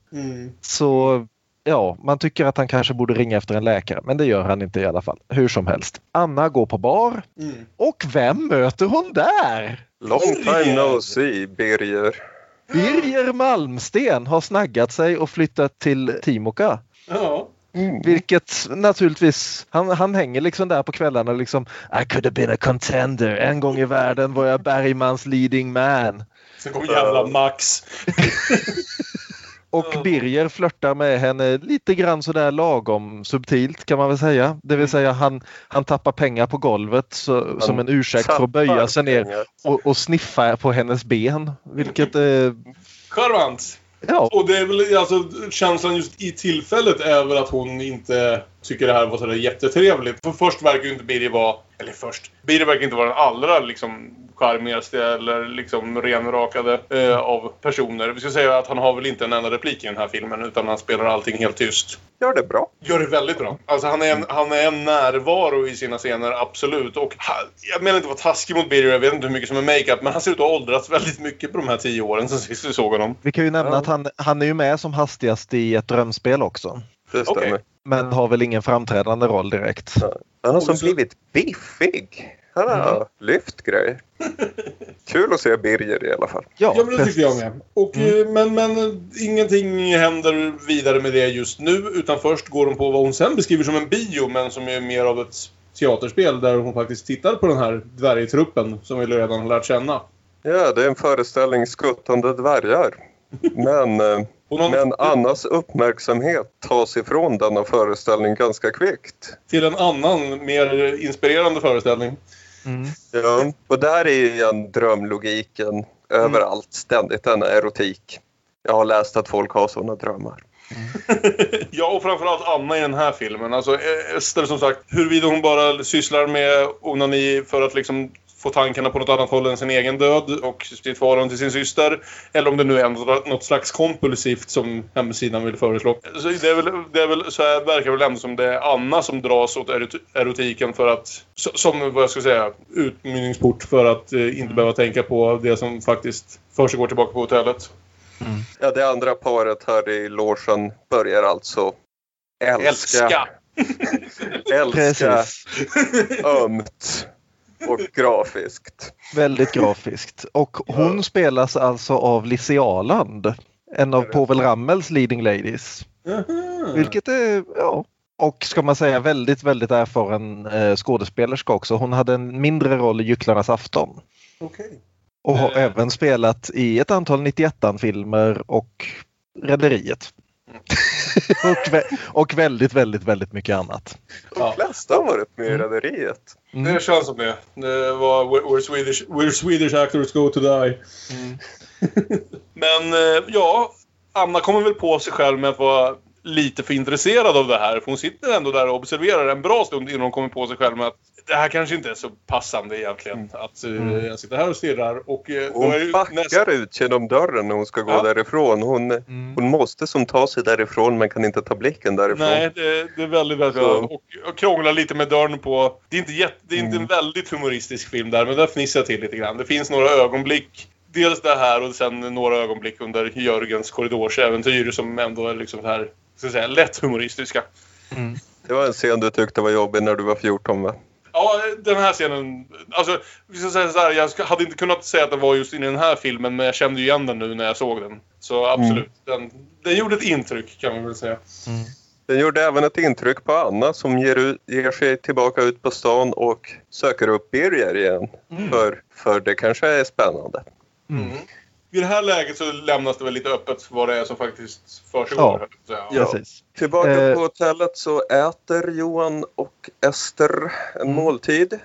Så ja, man tycker att han kanske borde ringa efter en läkare men det gör han inte i alla fall. Hur som helst. Anna går på bar Mm. och vem möter hon där? Long time no see, Birger. Birger Malmsten har snaggat sig och flyttat till Timoka. Ja. Vilket naturligtvis, han, han hänger liksom där på kvällarna liksom I could have been a contender. En gång i världen var jag Bergmans leading man. Sen kom jävla Max. (laughs) Och Birger flörtar med henne lite grann sådär lagom subtilt kan man väl säga. Det vill säga han, han tappar pengar på golvet så, som en ursäkt för att böja sig ner och, och sniffa på hennes ben. Vilket eh, Charmant. ja, Och det är väl alltså känslan just i tillfället är väl att hon inte tycker det här var sådär jättetrevligt. För först verkar ju inte Birger vara, eller först, Birger verkar inte vara den allra liksom charmigaste eller liksom renrakade eh, av personer. Vi ska säga att han har väl inte en enda replik i den här filmen utan han spelar allting helt tyst. Gör det bra. Gör det väldigt bra. Alltså han är en, han är en närvaro i sina scener, absolut. Och han, jag menar inte att vara taskig mot Birger, jag vet inte hur mycket som är makeup, men han ser ut att ha åldrats väldigt mycket på de här tio åren sen sist vi såg honom. vi kan ju nämna Ja. att han, han är ju med som hastigast i ett drömspel också. Det stämmer. Okej. Men har väl ingen framträdande roll direkt. Han har som så- blivit biffig. Han har lyft grejer. (laughs) Kul att se Birger i alla fall. Ja, men det tyckte jag med. Och, eh, men, men eh, ingenting händer vidare med det just nu. Utan först går hon på vad hon sen beskriver som en bio, men som är mer av ett teaterspel där hon faktiskt tittar på den här dvärgtruppen som vi redan har lärt känna. Ja, det är en föreställning skuttande dvärgar. Men, eh, men Annas uppmärksamhet tas ifrån denna föreställning ganska kvickt. till en annan, mer inspirerande föreställning. Mm. Ja, och där är ju igen drömlogiken överallt, ständigt denna erotik. Jag har läst att folk har sådana drömmar. (laughs) Ja, och framförallt Anna i den här filmen. Alltså eh, Ester som sagt, huruvida hon bara sysslar med onani för att liksom få tankarna på något annat håll än sin egen död och sitt förhållande till sin syster. Eller om det nu är något slags kompulsivt som hemsidan vill föreslå. Så det är väl, det är väl, så här verkar väl ändå som det är Anna som dras åt erot- erotiken för att, so- som vad jag ska säga, utmynningsport för att eh, inte behöva tänka på det som faktiskt försiggår tillbaka på hotellet. Ja, det andra paret här i logen börjar alltså älska, Älska! älska (laughs) ömt och grafiskt. Väldigt grafiskt. Och hon spelas alltså av Lizzie Aland. En av Povel Ramels leading ladies. Vilket är, ja. Och ska man säga väldigt, väldigt erfaren eh, skådespelerska också. Hon hade en mindre roll i Gycklarnas afton. Okej. Och har Eh. även spelat i ett antal 91-filmer och Rederiet. (laughs) och, vä- och väldigt, väldigt, väldigt mycket annat. De flesta har varit med i Rederiet. Mm. Det känns som det. Det var where, where, Swedish, where Swedish actors go to die. Mm. (laughs) Men eh, ja, Anna kommer väl på sig själv med att vara lite för intresserad av det här. För hon sitter ändå där och observerar en bra stund innan hon kommer på sig själv med att det här kanske inte är så passande egentligen. Mm. Att uh, jag sitter här och stirrar och... Uh, Hon backar ut genom dörren när hon ska gå Ja. därifrån. Hon, Mm. hon måste som ta sig därifrån men kan inte ta blicken därifrån. Nej, det, det är väldigt, väldigt Så. och, och krånglar lite med dörren på... Det är inte, jätte, det är inte Mm. en väldigt humoristisk film där, men där fnissar jag till lite grann. Det finns några ögonblick. Dels det här och sen några ögonblick under Jörgens korridorsäventyr som ändå är liksom så här, ska säga, lätt humoristiska. Det var en scen du tyckte var jobbig när du var 14 va? Ja, den här scenen... Alltså, vi ska säga så här, jag hade inte kunnat säga att det var just i den här filmen, men jag kände ju igen den nu när jag såg den. Så absolut, den, den gjorde ett intryck kan man väl säga. Den gjorde även ett intryck på Anna som ger, ut, ger sig tillbaka ut på stan och söker upp Birger igen. För, för det kanske är spännande. Mm. Vid det här läget så lämnas det väl lite öppet vad det är som faktiskt försiggår. Ja. Ja. Precis. Tillbaka Eh. på hotellet så äter Johan och Ester en måltid.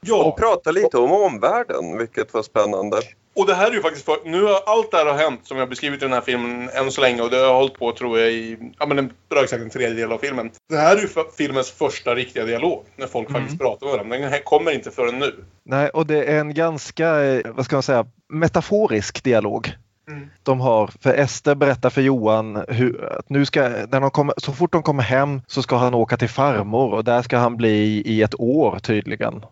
Ja, Och pratar lite om omvärlden, vilket var spännande. Och det här är ju faktiskt för, Nu har allt det här har hänt som jag beskrivit i den här filmen än så länge och det har hållit på tror jag i ja, men en, bra exakt en tredjedel av filmen. Det här är ju för, filmens första riktiga dialog när folk faktiskt pratar med varandra. Den här kommer inte förrän nu. Nej, och det är en ganska, eh, vad ska man säga, metaforisk dialog. Mm. De har, för Ester berättar för Johan hur, att nu ska, när de kommer, så fort de kommer hem så ska han åka till farmor och där ska han bli i ett år tydligen.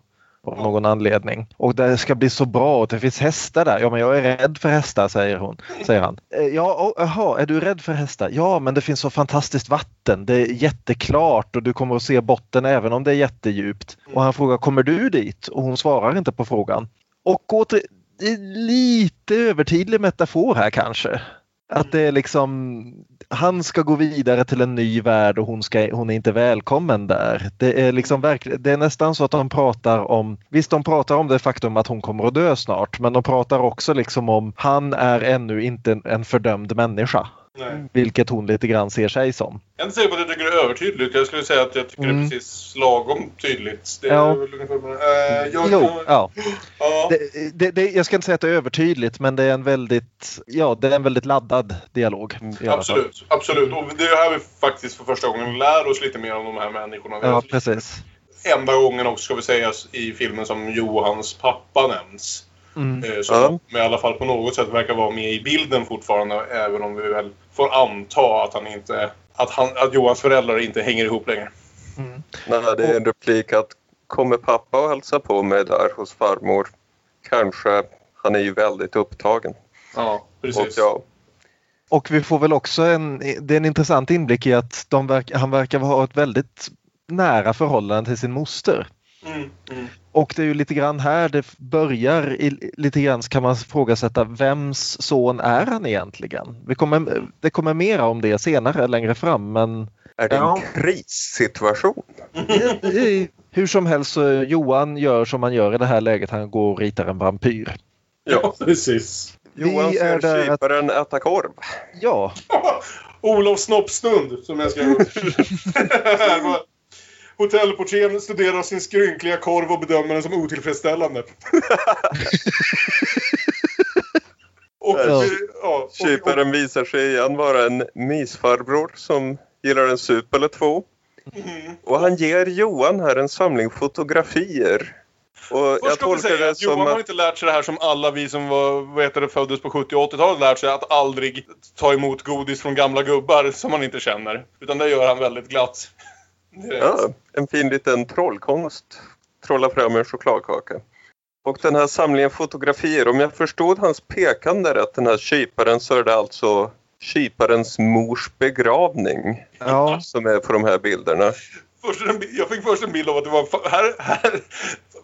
Av någon anledning. Och det ska bli så bra och det finns hästar där. Ja men jag är rädd för hästar säger hon. Säger han. "Eh, Ja, jaha, är du rädd för hästar? Ja men det finns så fantastiskt vatten. Det är jätteklart och du kommer att se botten även om det är jättedjupt. Och han frågar kommer du dit? Och hon svarar inte på frågan. Och åter, lite övertydlig metafor här kanske. Att det är liksom, han ska gå vidare till en ny värld och hon, ska, hon är inte välkommen där. Det är liksom verk, det är nästan så att de pratar om, visst de pratar om det faktum att hon kommer att dö snart, men de pratar också liksom om, han är ännu inte en fördömd människa. Nej. Vilket hon lite grann ser sig som. Jag är inte säker på att jag tycker det är övertydligt. Jag skulle säga att jag tycker det Mm. är precis lagom tydligt. Det är Ja. väl ungefär, eh, jag, Jo, jag- ja. ja. Det, det, det, jag ska inte säga att det är övertydligt men det är en väldigt, ja, det är en väldigt laddad dialog. Absolut, absolut. Och det är här vi faktiskt för första gången lär oss lite mer om de här människorna. Ja, precis. Enda gången också ska vi säga i filmen som Johans pappa nämns. Mm. Eh, Som Ja. i alla fall på något sätt verkar vara med i bilden fortfarande. Även om vi väl får anta att han inte... Att, han, att Johans föräldrar inte hänger ihop längre. Nej, det är en replik att kommer pappa och hälsa på mig där hos farmor? Kanske. Han är ju väldigt upptagen. Ja, Och precis. ja, Och vi får väl också en, det är en intressant inblick i att de verk, han verkar ha ett väldigt nära förhållande till sin moster. Mm, mm. Och det är ju lite grann här det börjar, i, lite grann kan man ifrågasätta vems son är han egentligen? Vi kommer, det kommer mera om det senare längre fram men är det en Ja. krissituation? hur som helst så Johan gör som man gör i det här läget, han går och ritar en vampyr. Ja, precis. Johan Vi är ser där att- kyparen äta korv. Ja, (laughs) Olof Snoppstund, som jag skrev (laughs) (laughs) upp. Hotellportieren studerar sin skrynkliga korv och bedömer den som otillfredsställande. (laughs) och, Ja. ja, och, Kyparen visar sig igen vara en mysfarbror som gillar en sup eller två. Mm. Och han ger Johan här en samling fotografier. Och jag Först tolkar säga det att Johan har inte lärt sig det här som alla vi som var, vad heter det, föddes på 70 och 80-talet lärt sig. Att aldrig ta emot godis från gamla gubbar som man inte känner. Utan det gör han väldigt glatt. Ja, en fin liten trollkonst. Trolla fram en chokladkaka. Och den här samlingen fotografier, om jag förstod hans pekande rätt, den här kyparen, så är det alltså kyparens mors begravning ja, som är på de här bilderna. Först en, jag fick först en bild av att det var här, här,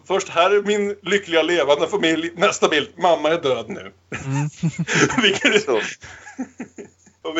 först här är min lyckliga levande familj. Nästa bild, mamma är död nu. och (laughs) vilket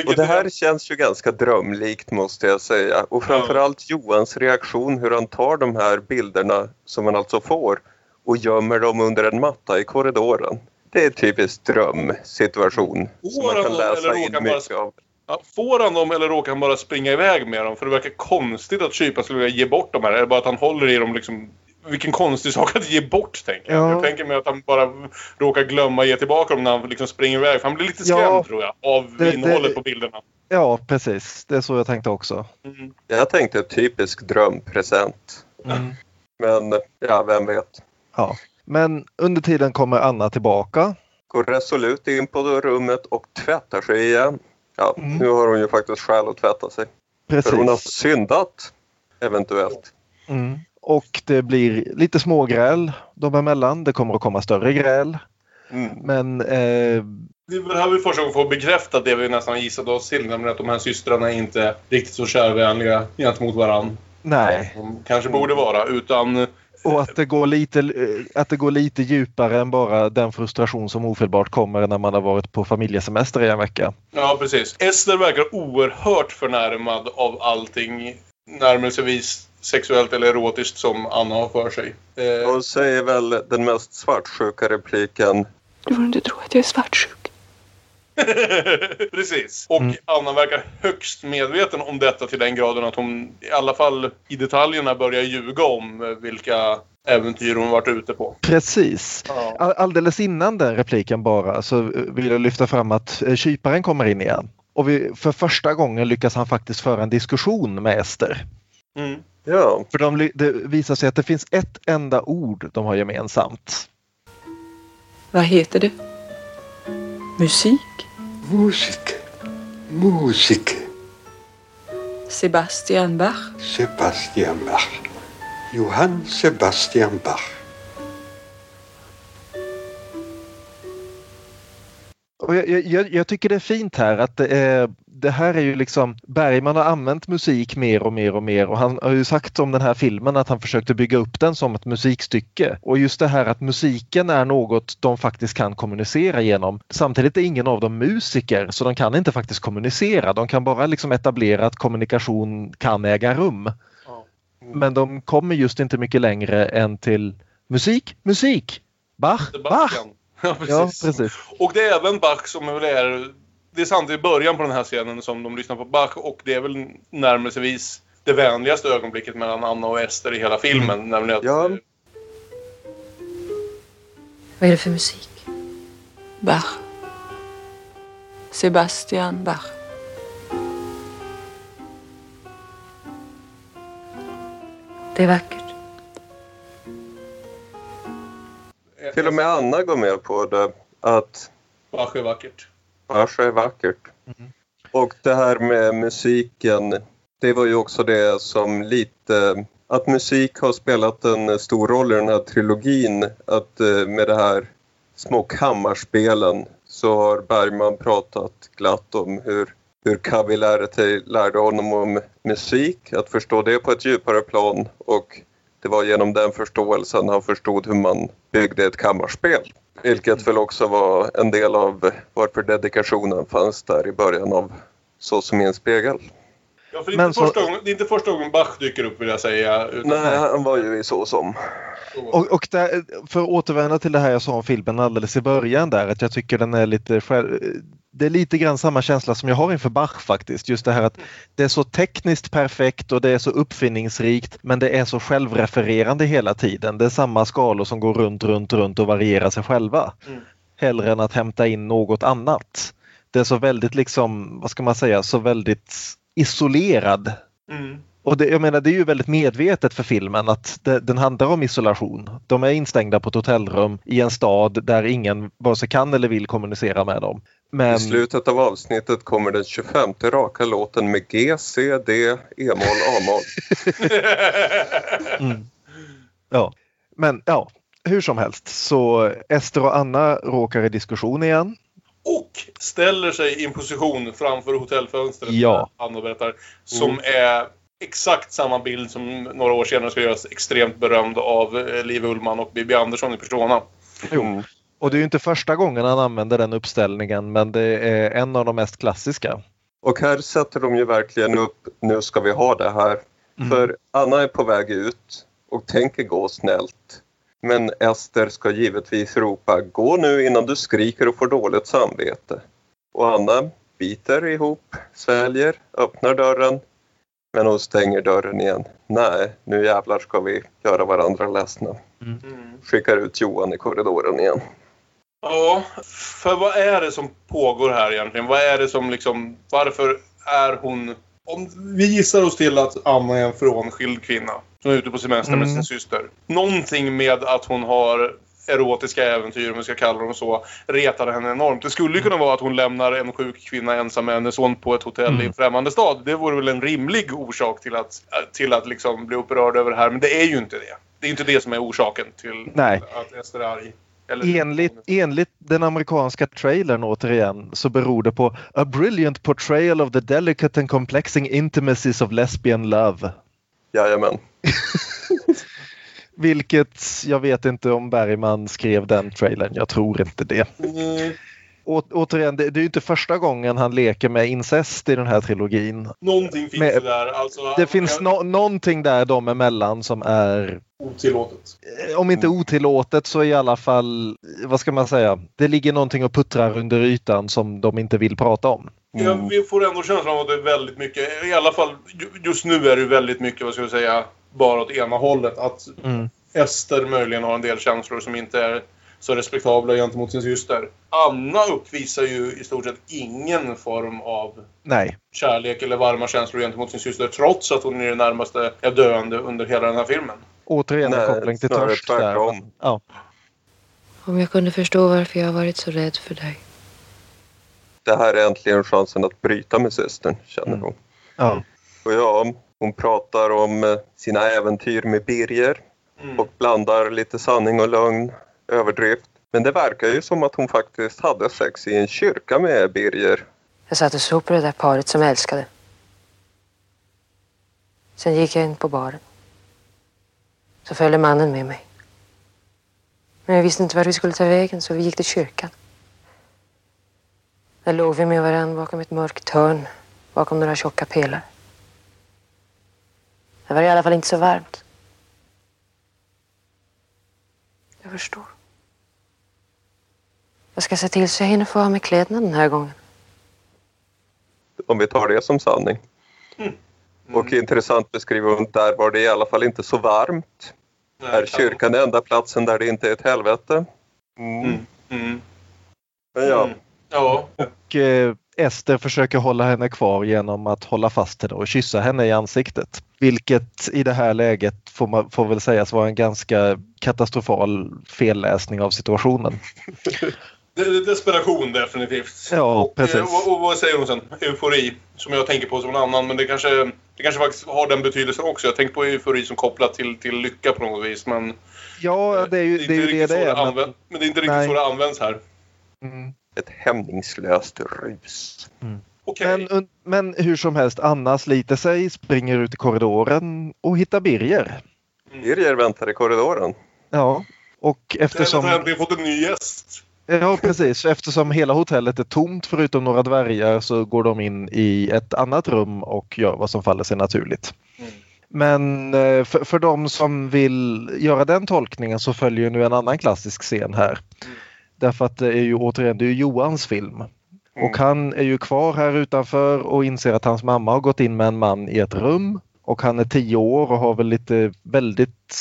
Och det här känns ju ganska drömlikt måste jag säga. Och framförallt Johans reaktion hur han tar de här bilderna som han alltså får och gömmer dem under en matta i korridoren. Det är typiskt drömsituation som Får man kan läsa in mycket bara- av. ja, får han dem eller råkar han bara springa iväg med dem? För det verkar konstigt att kyparen skulle vilja ge bort dem här. Eller bara att han håller i dem liksom. Vilken konstig sak att ge bort tänker jag. Ja. Jag tänker mig att han bara råkar glömma ge tillbaka dem när han liksom springer iväg. För han blir lite skrämd Ja. tror jag. Av Det- det- innehållet på bilderna. Ja, precis. Det är så jag tänkte också. Mm. Jag tänkte typisk drömpresent. Mm. Men ja, vem vet. Ja. Men under tiden kommer Anna tillbaka. Går resolut in på rummet och tvättar sig igen. Ja, Mm. nu har hon ju faktiskt skäl att tvätta sig. För hon har Precis. syndat. Eventuellt. Mm. Och det blir lite smågräl dem emellan. Det kommer att komma större gräl. Mm. Men eh, Det här vi första gången får bekräftat det vi nästan gissade oss till, nämligen att de här systrarna är inte riktigt så kärvänliga gentemot varann. nej. De kanske borde vara, utan Och att det, går lite, eh, att det går lite djupare än bara den frustration som ofelbart kommer när man har varit på familjesemester i en vecka. Ja, precis. Ester verkar oerhört förnärmad av allting närmelsevis sexuellt eller erotiskt som Anna har för sig. Eh, Hon säger väl den mest svartsjuka repliken. Du får inte tro att jag är svartsjuk. (laughs) Precis. Och Mm. Anna verkar högst medveten om detta till den graden att hon i alla fall i detaljerna börjar ljuga om vilka äventyr hon varit ute på. Precis. Ja. All- Alldeles innan den repliken bara så vill jag lyfta fram att eh, kyparen kommer in igen. Och vi, för första gången lyckas han faktiskt föra en diskussion med Ester. Mm. Ja, För de, det visar sig att det finns ett enda ord de har gemensamt. Vad heter det? Musik? Musik. Musik. Sebastian Bach? Sebastian Bach. Johann Sebastian Bach. Och jag, jag, jag tycker det är fint här att det, är, det här är ju liksom Bergman har använt musik mer och mer och mer och han har ju sagt om den här filmen att han försökte bygga upp den som ett musikstycke. Och just det här att musiken är något de faktiskt kan kommunicera genom. Samtidigt är ingen av dem musiker så de kan inte faktiskt kommunicera. De kan bara liksom etablera att kommunikation kan äga rum. Men de kommer just inte mycket längre än till musik, musik, Bach, Bach. Ja, precis. Ja, precis. Och det är även Bach som väl är... Det är samtidigt början på den här scenen som de lyssnar på Bach och det är väl närmelsevis det vänligaste ögonblicket mellan Anna och Ester i hela filmen. Nämligen att... Ja. Vad är det för musik? Bach. Sebastian Bach. Det är vackert. Till och med Anna går med på det. Att Bach är vackert. Bach är vackert. Och det här med musiken. Det var ju också det som lite... Att musik har spelat en stor roll i den här trilogin. Att eh, med det här små kammarspelen så har Bergman pratat glatt om hur, hur Kavi lärde, lärde honom om musik, att förstå det på ett djupare plan och det var genom den förståelsen han förstod hur man byggde ett kammarspel. Vilket väl också var en del av varför dedikationen fanns där i början av Så som i en spegel. Ja, för det, är Men inte så- första gången, det är inte första gången Bach dyker upp vill jag säga. Utan Nej, han var ju i Så som. Och, och där, för att återvända till det här jag sa om filmen alldeles i början där att jag tycker den är lite själv, det är lite grann samma känsla som jag har inför Bach faktiskt. Just det här att det är så tekniskt perfekt och det är så uppfinningsrikt men det är så självrefererande hela tiden. Det är samma skalor som går runt, runt, runt och varierar sig själva. Mm. Hellre än att hämta in något annat. Det är så väldigt liksom, vad ska man säga, så väldigt isolerad Mm. och det, jag menar, det är ju väldigt medvetet för filmen att det, den handlar om isolation. De är instängda på ett hotellrum i en stad där ingen vare sig kan eller vill kommunicera med dem. Men, I slutet av avsnittet kommer den 25 raka låten med G, C, D, E-moll, A-moll. (laughs) mm, ja. men ja, hur som helst så Ester och Anna råkar i diskussion igen. Och ställer sig i en position framför hotellfönstret. Ja. Anna berättar. Som är exakt samma bild som några år senare ska göras extremt berömd av eh, Liv Ullmann och Bibi Andersson i Persona. Mm. Och det är ju inte första gången han använder den uppställningen men det är en av de mest klassiska. Och här sätter de ju verkligen upp, nu ska vi ha det här. För Anna är på väg ut och tänker gå snällt. Men Ester ska givetvis ropa gå nu innan du skriker och får dåligt samvete. Och Anna biter ihop, sväljer, öppnar dörren. Men hon stänger dörren igen. Nej, nu jävlar ska vi göra varandra ledsna. Skickar ut Johan i korridoren igen. Ja, för vad är det som pågår här egentligen? Vad är det som liksom... Varför är hon... Om vi gissar oss till att Anna är en frånskild kvinna som är ute på semester med Mm. sin syster. Någonting med att hon har erotiska äventyr, om vi ska kalla dem så, retar henne enormt. Det skulle ju kunna vara att hon lämnar en sjuk kvinna ensam med hennes son på ett hotell i en Mm. främmande stad. Det vore väl en rimlig orsak till att, till att liksom bli upprörd över det här. Men det är ju inte det. Det är inte det som är orsaken till Nej. att Ester är arg. Eller- Enligt, enligt den amerikanska trailern återigen så beror det på A brilliant portrayal of the delicate and complexing intimacies of lesbian love. Jajamän. (laughs) Vilket jag vet inte om Bergman skrev den trailern. Jag tror inte det. Mm, Å, återigen, det, det är ju inte första gången han leker med incest i den här trilogin. någonting finns Men- det där. Alltså, Det finns no, någonting där dem emellan som är otillåtet. eh, om inte otillåtet så i alla fall, vad ska man säga, det ligger någonting och puttrar under ytan som de inte vill prata om. Ja, vi får ändå känslan av att det är väldigt mycket, i alla fall ju- just nu är det väldigt mycket, vad ska jag säga, bara åt ena hållet. Att Mm. Ester möjligen har en del känslor som inte är så respektabla gentemot sin syster. Anna uppvisar ju i stort sett ingen form av Nej, kärlek eller varma känslor gentemot sin syster trots att hon i det närmaste är döende under hela den här filmen. återigen en Nej, koppling till törst där. tvärtom. Ja. Om jag kunde förstå varför jag har varit så rädd för dig. Det här är äntligen chansen att bryta med systern, känner Mm. hon. Ja. Och ja, hon pratar om eh, sina äventyr med Birger Mm. och blandar lite sanning och lögn, överdrift. Men det verkar ju som att hon faktiskt hade sex i en kyrka med Birger. Jag satt och såg på det där paret som älskade. Sen gick jag in på baren. Så följde mannen med mig. Men jag visste inte vart vi skulle ta vägen så vi gick till kyrkan. Där låg vi med varandra bakom ett mörkt hörn, bakom några tjocka pelare. Det var i alla fall inte så varmt. Jag förstår. Jag ska se till så jag hinner få av mig kläderna den här gången. Om vi tar det som sanning. Och intressant beskriver hon, där var det i alla fall inte så varmt. Är kyrkan den enda platsen där det inte är ett helvete? Mm. Mm. Men ja, Mm. Ja. Och eh, Ester försöker hålla henne kvar genom att hålla fast henne och kyssa henne i ansiktet. Vilket i det här läget får, man, får väl sägas vara en ganska katastrofal felläsning av situationen. Det är desperation definitivt. Ja, och, precis. eh, Och, och vad säger hon sen? Eufori. Som jag tänker på som en annan. Men det kanske, det kanske faktiskt har den betydelsen också. Jag tänker på eufori som kopplat till, till lycka på något vis. Men Ja, det är ju det, är det, riktigt så det är. Men, men det är inte riktigt Nej. så det används här. mm. Ett hämningslöst rus. Okej. men, un- men hur som helst, Anna sliter sig, springer ut i korridoren och hittar Birger. Birger väntar i korridoren. Ja, och Eftersom... eftersom... har fått en ny gäst. Ja, precis. Eftersom hela hotellet är tomt förutom några dvärgar så går de in i ett annat rum och gör vad som faller sig naturligt. Mm. Men eh, för, för de som vill göra den tolkningen så följer nu en annan klassisk scen här. Därför att det är ju återigen det är Johans film. Och han är ju kvar här utanför och inser att hans mamma har gått in med en man i ett rum. Och han är tio år och har väl lite väldigt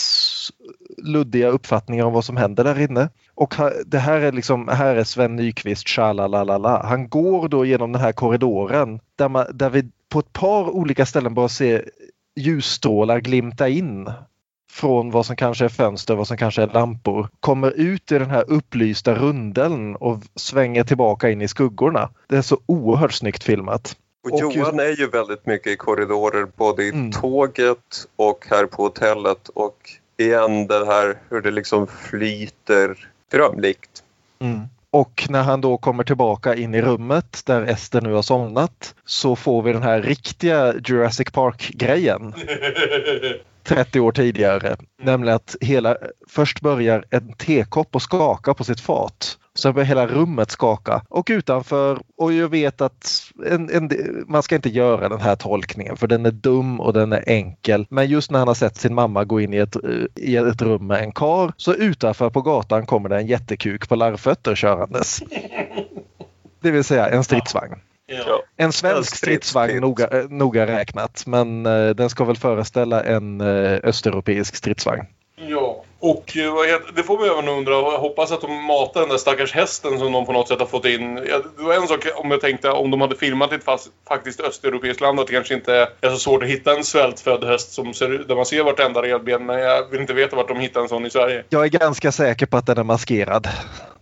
luddiga uppfattningar om vad som händer där inne. Och det här är liksom, här är Sven Nykvist, la Han går då genom den här korridoren där, man, där vi på ett par olika ställen bara ser ljusstrålar glimta in från vad som kanske är fönster, vad som kanske är lampor, kommer ut i den här upplysta rundeln och svänger tillbaka in i skuggorna. Det är så oerhört snyggt filmat. Och, Johan är ju väldigt mycket i korridorer både i Mm. tåget och här på hotellet och igen det här hur det liksom flyter drömlikt. Och när han då kommer tillbaka in i rummet där Ester nu har somnat så får vi den här riktiga Jurassic Park-grejen (laughs) 30 år tidigare. Nämligen att hela, först börjar en tekopp att skaka på sitt fat. Sen börjar hela rummet skaka och utanför och jag vet att en, en, man ska inte göra den här tolkningen för den är dum och den är enkel. Men just när han har sett sin mamma gå in i ett, i ett rum med en kar så utanför på gatan kommer det en jättekuk på larvfötter körandes. (laughs) Det vill säga en stridsvagn. Ja. En svensk stridsvagn noga, eh, noga räknat men eh, den ska väl föreställa en eh, östeuropeisk stridsvagn. ja. Och eh, vad heter, det får man även undra. Jag hoppas att de matar den där stackars hästen som de på något sätt har fått in. Ja, Det var en sak om jag tänkte om de hade filmat i ett fast, faktiskt östeuropeiskt land att det kanske inte är så svårt att hitta en svältfödd häst som ser, där man ser vartenda revben. Men jag vill inte veta vart de hittar en sån i Sverige. Jag är ganska säker på att den är maskerad.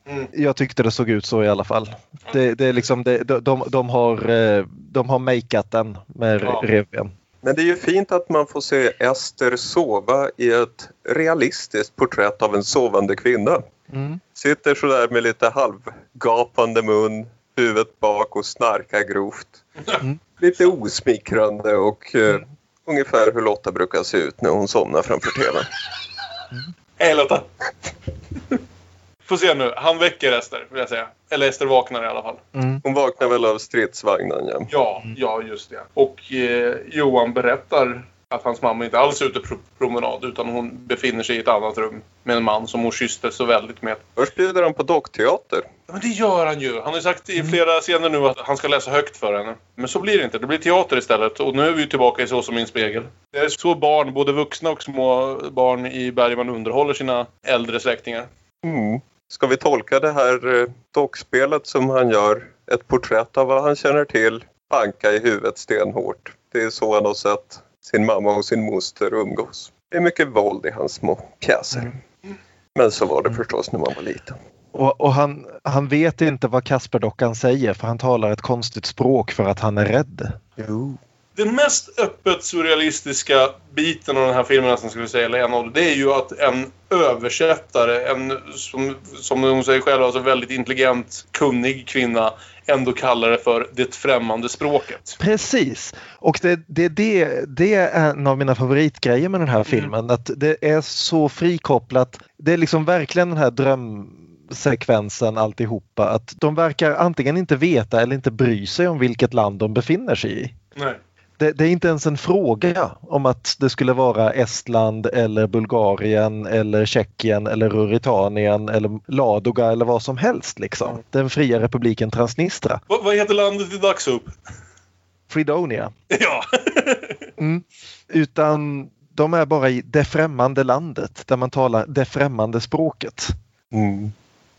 Mm. Jag tyckte det såg ut så i alla fall. Det, det är liksom, det, de, de, de har, eh, de har makeat den med Ja. revben. Men det är ju fint att man får se Ester sova i ett realistiskt porträtt av en sovande kvinna. Mm. Sitter sådär med lite halvgapande mun, huvudet bak och snarkar grovt. Mm. Lite osmickrande och eh, ungefär hur Lotta brukar se ut när hon somnar framför TVn. Hej Lotta! Får se nu. Han väcker Ester, vill jag säga. Eller Ester vaknar i alla fall. Mm. Hon vaknar väl av stridsvagnen ja. Ja, ja just det. Och eh, Johan berättar att hans mamma inte alls är ute på promenad utan hon befinner sig i ett annat rum med en man som hon kysste så väldigt med. Först bjuder han på dockteater. Men det gör han ju. Han har ju sagt i flera scener nu att han ska läsa högt för henne. Men så blir det inte. Det blir teater istället. Och nu är vi ju tillbaka i Så som min spegel. Det är så barn, både vuxna och små barn i Bergman underhåller sina äldre släktingar. Mm. Ska vi tolka det här eh, dockspelet som han gör, ett porträtt av vad han känner till, banka i huvudet stenhårt. Det är så han har sett sin mamma och sin moster umgås. Det är mycket våld i hans små pjäser. Men så var det förstås när man var liten. Och, och han, han vet inte vad Kasperdockan säger för han talar ett konstigt språk för att han är rädd. Den mest öppet surrealistiska biten av den här filmen, nästan skulle jag säga, eller en av det, är ju att en översättare, en som, som hon säger själv, alltså väldigt intelligent, kunnig kvinna, ändå kallar det för det främmande språket. Precis! Och det, det, det, det är en av mina favoritgrejer med den här filmen. Att det är så frikopplat. Det är liksom verkligen den här drömsekvensen alltihopa. Att de verkar antingen inte veta eller inte bry sig om vilket land de befinner sig i. Nej. Det, det är inte ens en fråga om att det skulle vara Estland eller Bulgarien eller Tjeckien eller Ruritanien eller Ladoga eller vad som helst liksom. Den fria republiken Transnistria. Vad, vad heter landet i Dagsup? Fridonia. (laughs) Ja. Mm. Utan de är bara i det främmande landet där man talar det främmande språket. Mm.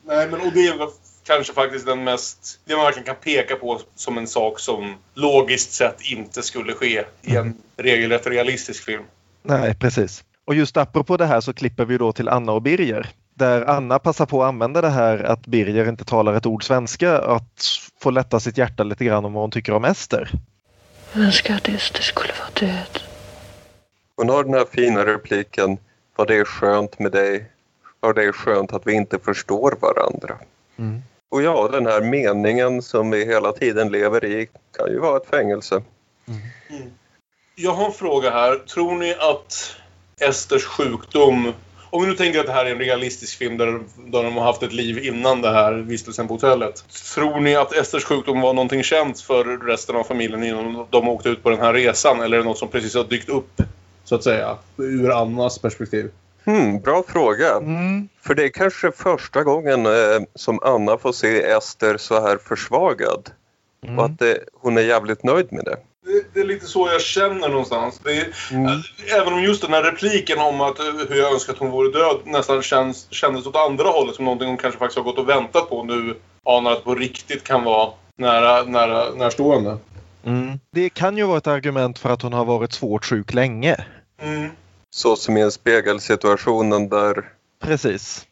Nej, men och det är väl kanske faktiskt den mest... Det man verkligen kan peka på som en sak som logiskt sett inte skulle ske i en regelrätt realistisk film. Nej, precis. Och just apropå det här så klipper vi då till Anna och Birger. Där Anna passar på att använda det här att Birger inte talar ett ord svenska att få lätta sitt hjärta lite grann om vad hon tycker om Ester. Jag önskar att Ester skulle vara död. Hon har den här fina repliken Vad det är skönt med dig. Vad det är skönt att vi inte förstår varandra. Mm. Och ja, den här meningen som vi hela tiden lever i kan ju vara ett fängelse. Mm. Mm. Jag har en fråga här. Tror ni att Esters sjukdom... Om vi nu tänker att det här är en realistisk film där, där de har haft ett liv innan det här vistelsen på hotellet. Tror ni att Esters sjukdom var någonting känt för resten av familjen innan de åkte ut på den här resan? Eller är det något som precis har dykt upp, så att säga, ur Annas perspektiv? Hmm, bra fråga. Mm. För det är kanske första gången eh, som Anna får se Ester så här försvagad. Mm. Och att det, hon är jävligt nöjd med det. Det, det är lite så jag känner någonstans. Det är, Även om just den här repliken om att eh, hur jag önskar att hon vore död nästan känns, kändes åt andra hållet som någonting hon kanske faktiskt har gått och väntat på nu anar att på riktigt kan vara nära, nära, närstående. Mm. Det kan ju vara ett argument för att hon har varit svårt sjuk länge. Så som i en spegelsituationen där, Precis.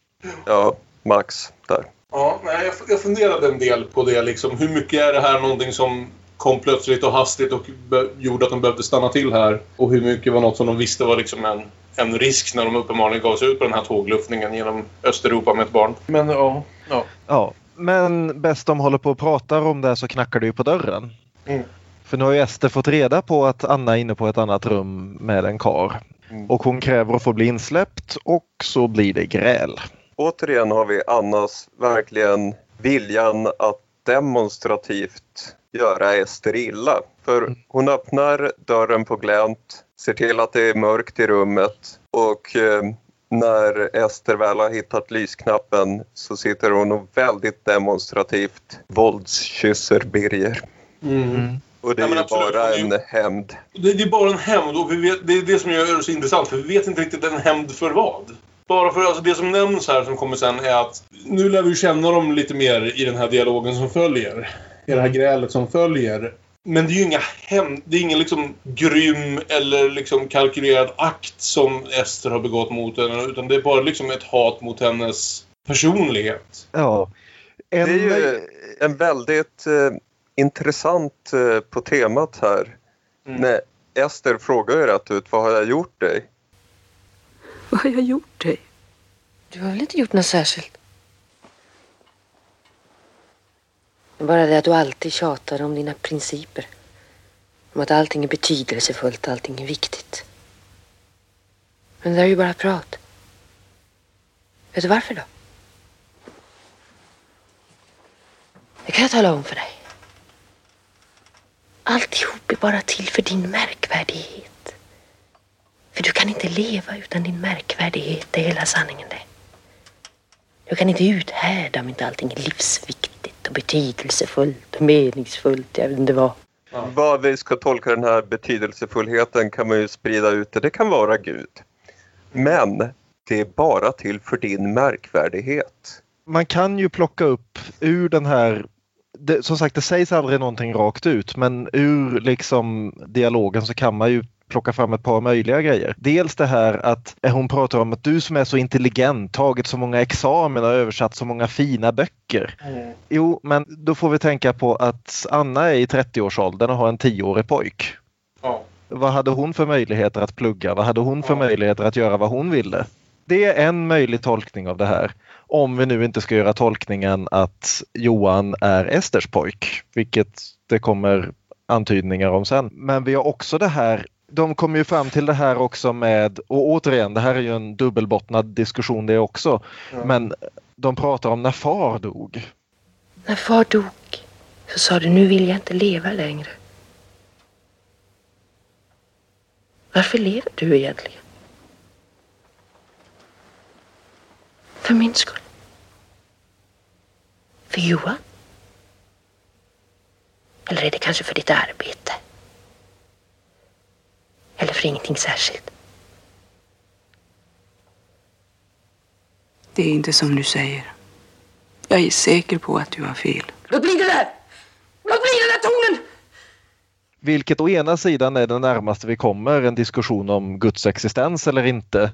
ja, Max där. Ja, nej, jag, jag funderade en del på det. Liksom. Hur mycket är det här någonting som kom plötsligt och hastigt och gjorde att de behövde stanna till här? Och hur mycket var något som de visste var liksom en, en risk när de uppenbarligen gav sig ut på den här tågluftningen genom Östeuropa med ett barn? Men ja. ja. Ja, men bäst de håller på och pratar om det så knackar det ju på dörren. Mm. För nu har ju Ester fått reda på att Anna är inne på ett annat rum med en kar. Och hon kräver att få bli insläppt och så blir det gräl. Återigen har vi Annas verkligen viljan att demonstrativt göra Ester illa. För hon öppnar dörren på glänt, ser till att det är mörkt i rummet och eh, när Ester väl har hittat lysknappen så sitter hon och väldigt demonstrativt våldskysser Birger. Mm. Och det är Ja, bara en hämnd. Det, det är bara en hämnd och vi vet, det är det som gör det så intressant för vi vet inte riktigt en hämnd för vad. Bara för alltså det som nämns här som kommer sen är att nu lär vi känna dem lite mer i den här dialogen som följer. I det här grälet som följer. Men det är ju inga hem, det är ingen liksom grym eller liksom kalkylerad akt som Ester har begått mot henne. Utan det är bara liksom ett hat mot hennes personlighet. Ja. En... Det är ju en väldigt eh, intressant eh, på temat här. Mm. När Ester frågar ju rätt ut, vad har jag gjort dig? Vad har jag gjort dig? Du har väl inte gjort något särskilt? Bara det att du alltid tjatar om dina principer. Om att allting är betydelsefullt, allting är viktigt. Men det där är ju bara prat. Vet du varför då? Det kan jag tala om för dig. Alltihop är bara till för din märkvärdighet. För du kan inte leva utan din märkvärdighet, det är hela sanningen det. Du kan inte uthärda om inte allting är livsviktigt och betydelsefullt och meningsfullt, jag vet inte vad. Vad vi ska tolka den här betydelsefullheten kan man ju sprida ut det. Det kan vara Gud. Men det är bara till för din märkvärdighet. Man kan ju plocka upp ur den här det, som sagt, det sägs aldrig någonting rakt ut, men ur liksom dialogen så kan man ju plocka fram ett par möjliga grejer. Dels det här att hon pratar om att du som är så intelligent, tagit så många examina och översatt så många fina böcker. Mm. Jo, men då får vi tänka på att Anna är i 30-årsåldern och har en 10-årig pojk. Ja. Vad hade hon för möjligheter att plugga? Vad hade hon för möjligheter att göra vad hon ville? Det är en möjlig tolkning av det här. Om vi nu inte ska göra tolkningen att Johan är Esters pojk, vilket det kommer antydningar om sen. Men vi har också det här de kommer ju fram till det här också med, och återigen det här är ju en dubbelbottnad diskussion det också, Ja. men de pratar om när far dog. När far dog så sa du nu vill jag inte leva längre. Varför lever du egentligen? För min skull. För Johan? Eller är det kanske för ditt arbete? Eller för ingenting särskilt? Det är inte som du säger. Jag är säker på att du har fel. Låt bli det där! Låt bli den där tonen! Vilket å ena sidan är det närmaste vi kommer en diskussion om Guds existens eller inte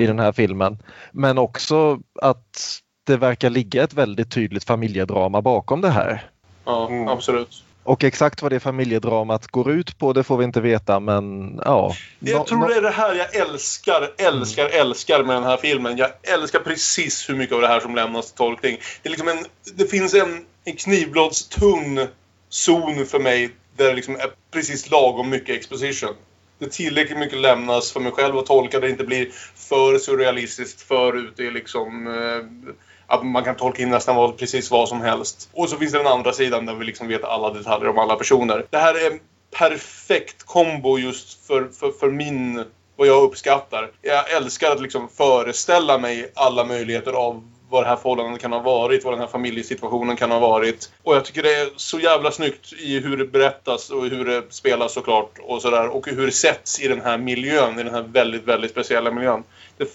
i den här filmen. Men också att det verkar ligga ett väldigt tydligt familjedrama bakom det här. Ja, absolut. Och exakt vad det familjedramat går ut på det får vi inte veta men ja. Jag tror det är det här jag älskar, älskar, älskar med den här filmen. Jag älskar precis hur mycket av det här som lämnas till tolkning. Det, är liksom en, det finns en, en knivblådstunn zon för mig där det liksom är precis lagom mycket exposition. Det tillräckligt mycket lämnas för mig själv att tolka. Det inte blir för surrealistiskt, för ute i liksom... Eh, att man kan tolka in nästan vad, precis vad som helst. Och så finns det den andra sidan där vi liksom vet alla detaljer om alla personer. Det här är en perfekt kombo just för, för, för min... Vad jag uppskattar. Jag älskar att liksom föreställa mig alla möjligheter av vad det här förhållandet kan ha varit, vad den här familjesituationen kan ha varit. Och jag tycker det är så jävla snyggt i hur det berättas och hur det spelas såklart och sådär. Och hur det sätts i den här miljön, i den här väldigt, väldigt speciella miljön. Det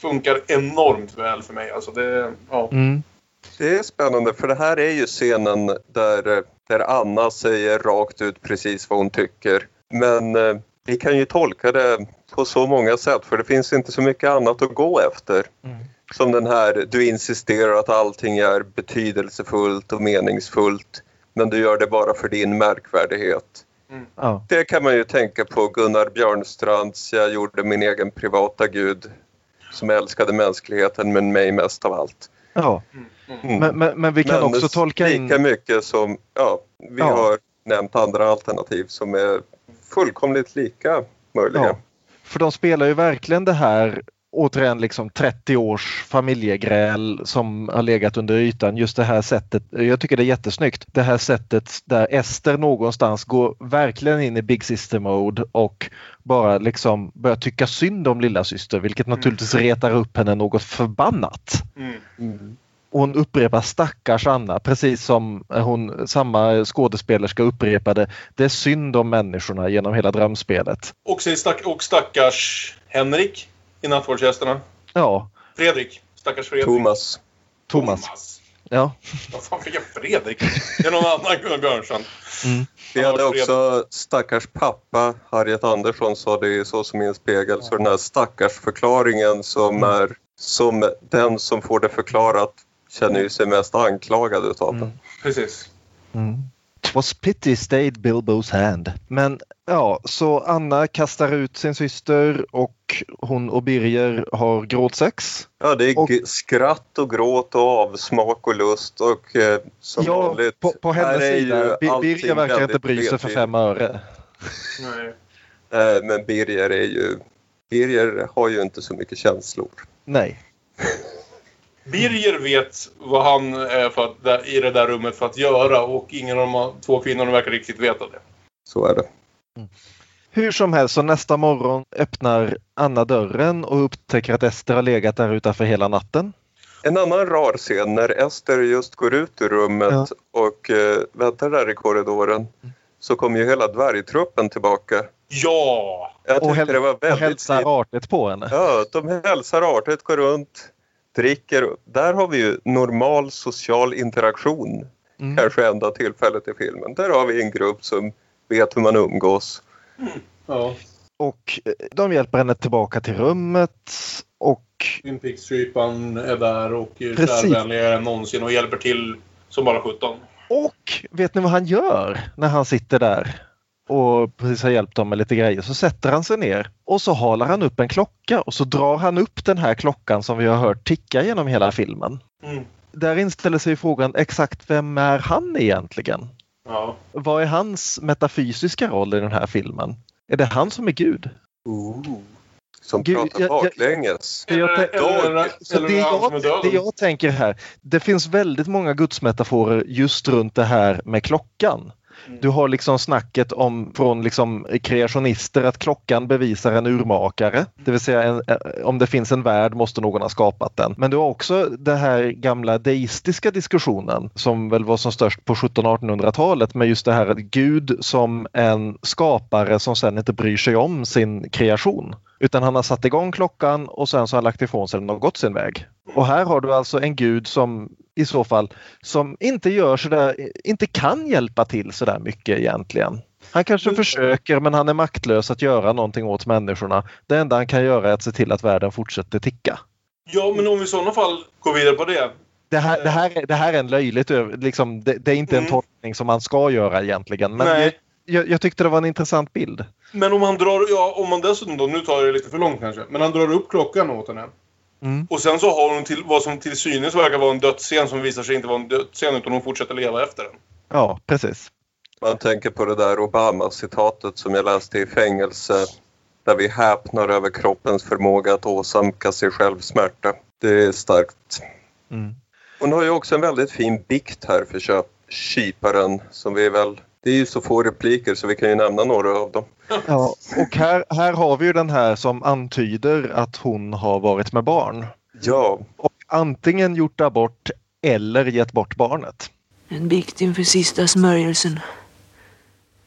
funkar enormt väl för mig. Alltså det, ja. Mm. Det är spännande för det här är ju scenen där, där Anna säger rakt ut precis vad hon tycker. Men eh, vi kan ju tolka det på så många sätt för det finns inte så mycket annat att gå efter. Som den här, du insisterar att allting är betydelsefullt och meningsfullt men du gör det bara för din märkvärdighet. Ja. Det kan man ju tänka på Gunnar Björnstrands Jag gjorde min egen privata gud som älskade mänskligheten men mig mest av allt. Ja. Mm. Men, men, men vi kan Men också tolka in... Lika mycket som, ja, vi Ja. har nämnt andra alternativ som är fullkomligt lika möjliga. Ja. För de spelar ju verkligen det här återigen liksom 30 års familjegräl som har legat under ytan. Just det här sättet. Jag tycker det är jättesnyggt. Det här sättet där Ester någonstans går verkligen in i Big Sister mode och bara liksom börjar tycka synd om lilla syster, vilket naturligtvis retar upp henne något förbannat. Mm. Och hon upprepar stackars Anna precis som hon, samma skådespelerska upprepade. Det är synd om människorna genom hela drömspelet. Och, stack, och stackars Henrik i Nattvardsgästerna. Ja, Fredrik. Stackars Fredrik. Thomas. Thomas. Ja. Vad fan fick jag Fredrik? Det är någon annan Björnsson. Mm. Vi hade också stackars pappa, Harriet Andersson sa det i Så som i en spegel. Så den här stackars förklaringen som är som den som får det förklarat känner ju sig mest anklagad utav det. Precis. Mm. Twas pity stayed Bilbo's hand. Men ja, så Anna kastar ut sin syster och hon och Birger har gråtsex. Ja, det är g- skratt och gråt och avsmak och lust och eh, som Ja, vanligt. på, på hennes sida. Birger verkar inte bry sig för fem öre. Nej. Eh, Men Birger är ju... Birger har ju inte så mycket känslor. Nej. Birger vet vad han är för att, där, i det där rummet för att göra och ingen av de två kvinnorna verkar riktigt veta det. Så är det. Hur som helst, så nästa morgon öppnar Anna dörren och upptäcker att Ester har legat där utanför hela natten. En annan rar scen när Ester just går ut ur rummet och eh, väntar där i korridoren så kommer ju hela dvärgtruppen tillbaka. Ja! Jag Och, häl- det var och väldigt hälsar artigt på henne. Ja, de hälsar artigt, går runt, dricker. Där har vi ju normal social interaktion. Mm. Kanske enda tillfället i filmen. Där har vi en grupp som vet hur man umgås. Ja. Och eh, de hjälper henne tillbaka till rummet och Twin Peaks-strypan är där och är kärvänligare än någonsin och hjälper till som bara 17. Och vet ni vad han gör när han sitter där och precis har hjälpt dem med lite grejer? Så sätter han sig ner och så halar han upp en klocka och så drar han upp den här klockan som vi har hört ticka genom hela filmen. Mm. Där inställer sig frågan exakt vem är han egentligen? Ja. Vad är hans metafysiska roll i den här filmen? Är det han som är Gud? Som Gud, pratar jag- jag- baklänges. Jag, Eller, så eller jag, det jag tänker här, det finns väldigt många gudsmetaforer just runt det här med klockan. Du har liksom snacket om från liksom kreationister att klockan bevisar en urmakare. Det vill säga en, eh, om det finns en värld måste någon ha skapat den. Men du har också den här gamla deistiska diskussionen som väl var som störst på 1700-1800-talet med just det här att Gud som en skapare som sen inte bryr sig om sin kreation. Utan han har satt igång klockan och sen så har han lagt ifrån sig den och gått sin väg. Och här har du alltså en gud som i så fall som inte gör sådär, inte kan hjälpa till sådär mycket egentligen. Han kanske försöker men han är maktlös att göra någonting åt människorna. Det enda han kan göra är att se till att världen fortsätter ticka. Ja, men om vi i sådana fall går vidare på det. Det här, det här, är- det här är en löjligt, liksom, det, det är inte en Mm. tolkning som man ska göra egentligen. Men Nej. jag, jag, jag tyckte det var en intressant bild. Men om han drar, ja, om man dessutom då, nu tar jag det lite för långt kanske, men han drar upp klockan åt henne. Mm. Och sen så har hon till, vad som till synes verkar vara en dödsscen som visar sig inte vara en dödsscen utan hon fortsätter leva efter den. Ja, precis. Man tänker på det där Obama-citatet som jag läste i fängelse där vi häpnar över kroppens förmåga att åsamka sig själv smärta. Det är starkt. Mm. Hon har ju också en väldigt fin bikt här för köp, kyparen som vi väl... Det är ju så få repliker så vi kan ju nämna några av dem. Ja, och här, här har vi ju den här som antyder att hon har varit med barn. Ja, Och antingen gjort abort eller gett bort barnet. En bikt inför sista smörjelsen.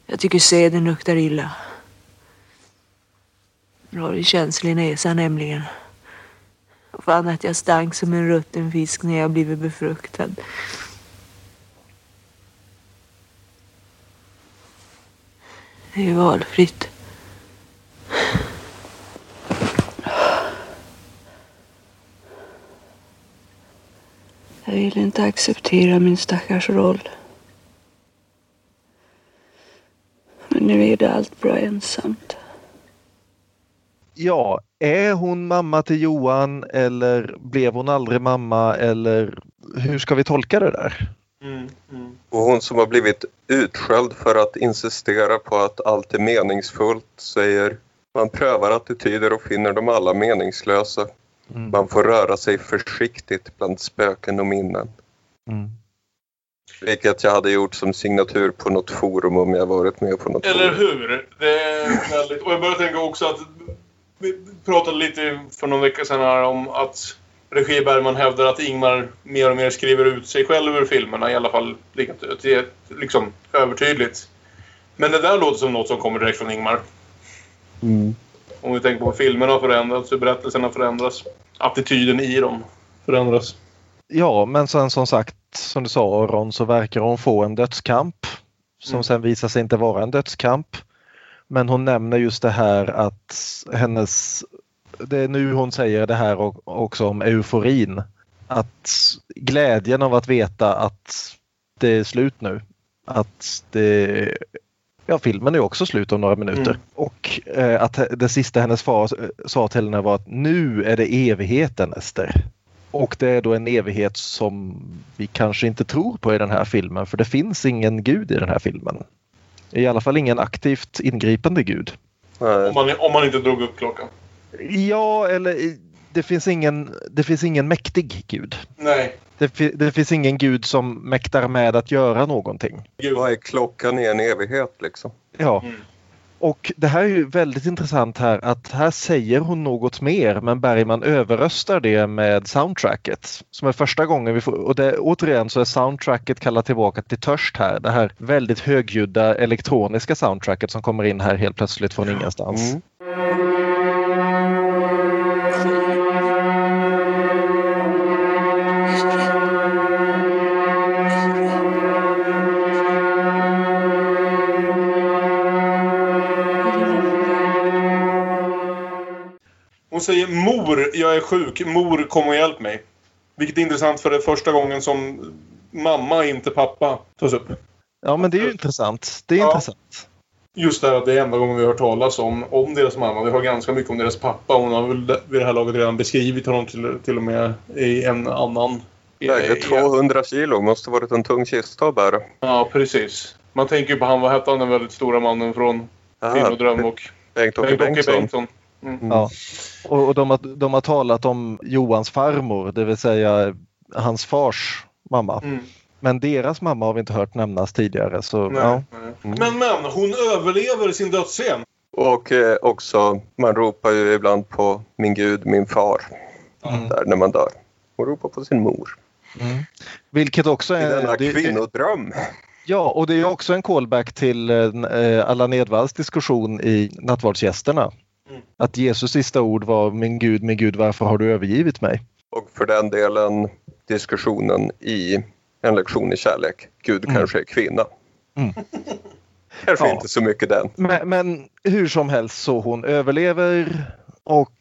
Jag tycker seden luktar illa. Jag har en känslig näsa nämligen. Och fann att jag stank som en rutten fisk när jag blivit befruktad. Det är valfritt. Jag vill inte acceptera min stackars roll. Men nu är det allt bra ensamt. Ja, är hon mamma till Johan eller blev hon aldrig mamma eller hur ska vi tolka det där? Mm, mm. och hon som har blivit utskälld för att insistera på att allt är meningsfullt säger man prövar attityder och finner dem alla meningslösa. Mm. Man får röra sig försiktigt bland spöken och minnen. Mm. Vilket jag hade gjort som signatur på något forum om jag varit med på något Eller forum. hur? Det är väldigt... Och jag börjar tänka också att... Vi pratade lite för någon vecka sedan här om att regi Bergman hävdar att Ingmar mer och mer skriver ut sig själv ur filmerna. I alla fall liksom övertydligt. Men det där låter som något som kommer direkt från Ingmar. Mm. Om vi tänker på att filmerna har förändrats, hur berättelserna förändras. attityden i dem förändras. Ja, men sen som sagt, som du sa Ron, så verkar hon få en dödskamp som Mm. sen visar sig inte vara en dödskamp. Men hon nämner just det här att hennes, det är nu hon säger det här och- också om euforin. Att glädjen av att veta att det är slut nu. Att det, ja filmen är också slut om några minuter. Mm. Och eh, att det sista hennes far eh, sa till henne var att nu är det evigheten Ester. Och det är då en evighet som vi kanske inte tror på i den här filmen för det finns ingen gud i den här filmen. I alla fall ingen aktivt ingripande gud. Om man, om man inte drog upp klockan. Ja, eller det finns ingen, det finns ingen mäktig gud. Nej. Det, det finns ingen gud som mäktar med att göra någonting. Vad är klockan i en evighet liksom? Ja. Och det här är ju väldigt intressant här att här säger hon något mer men Bergman överröstar det med soundtracket. Som är första gången vi får, och det, återigen så är soundtracket kallat tillbaka till Törst här. Det här väldigt högljudda elektroniska soundtracket som kommer in här helt plötsligt från ingenstans. Hon säger mor, jag är sjuk. Mor, kom och hjälp mig. Vilket är intressant för det är första gången som mamma, inte pappa, tas upp. Ja men det är ju intressant. Det är Ja. intressant. Just det här att det är enda gången vi har hört talas om, om deras mamma. Vi har ganska mycket om deras pappa. Hon har väl vid det här laget redan beskrivit honom till, till och med i en annan... Vägde 200 kilo, måste varit en tung kista att bära. Ja, precis. Man tänker ju på han, vad hette han, den väldigt stora mannen från Kvinnodröm och Bengt-Åke Bengt-Åke Bengtsson. Bengtsson. Mm. Ja. Och, och de, har, de har talat om Johans farmor, det vill säga hans fars mamma. Mm. Men deras mamma har vi inte hört nämnas tidigare. Så, Nej, ja. nej. Men, men, hon överlever sin dödsscen. Och eh, också, man ropar ju ibland på min gud, min far. Där när man dör. Hon ropar på sin mor. Vilket också I är... denna det- kvinnodröm. Ja, och det är också en callback till eh, Allan Edwalls diskussion i Nattvardsgästerna. Att Jesus sista ord var min Gud, min Gud, varför har du övergivit mig? Och för den delen diskussionen i En lektion i kärlek. Gud Mm. kanske är kvinna. Mm. (laughs) Kanske Ja. inte så mycket den. Men, men hur som helst så hon överlever och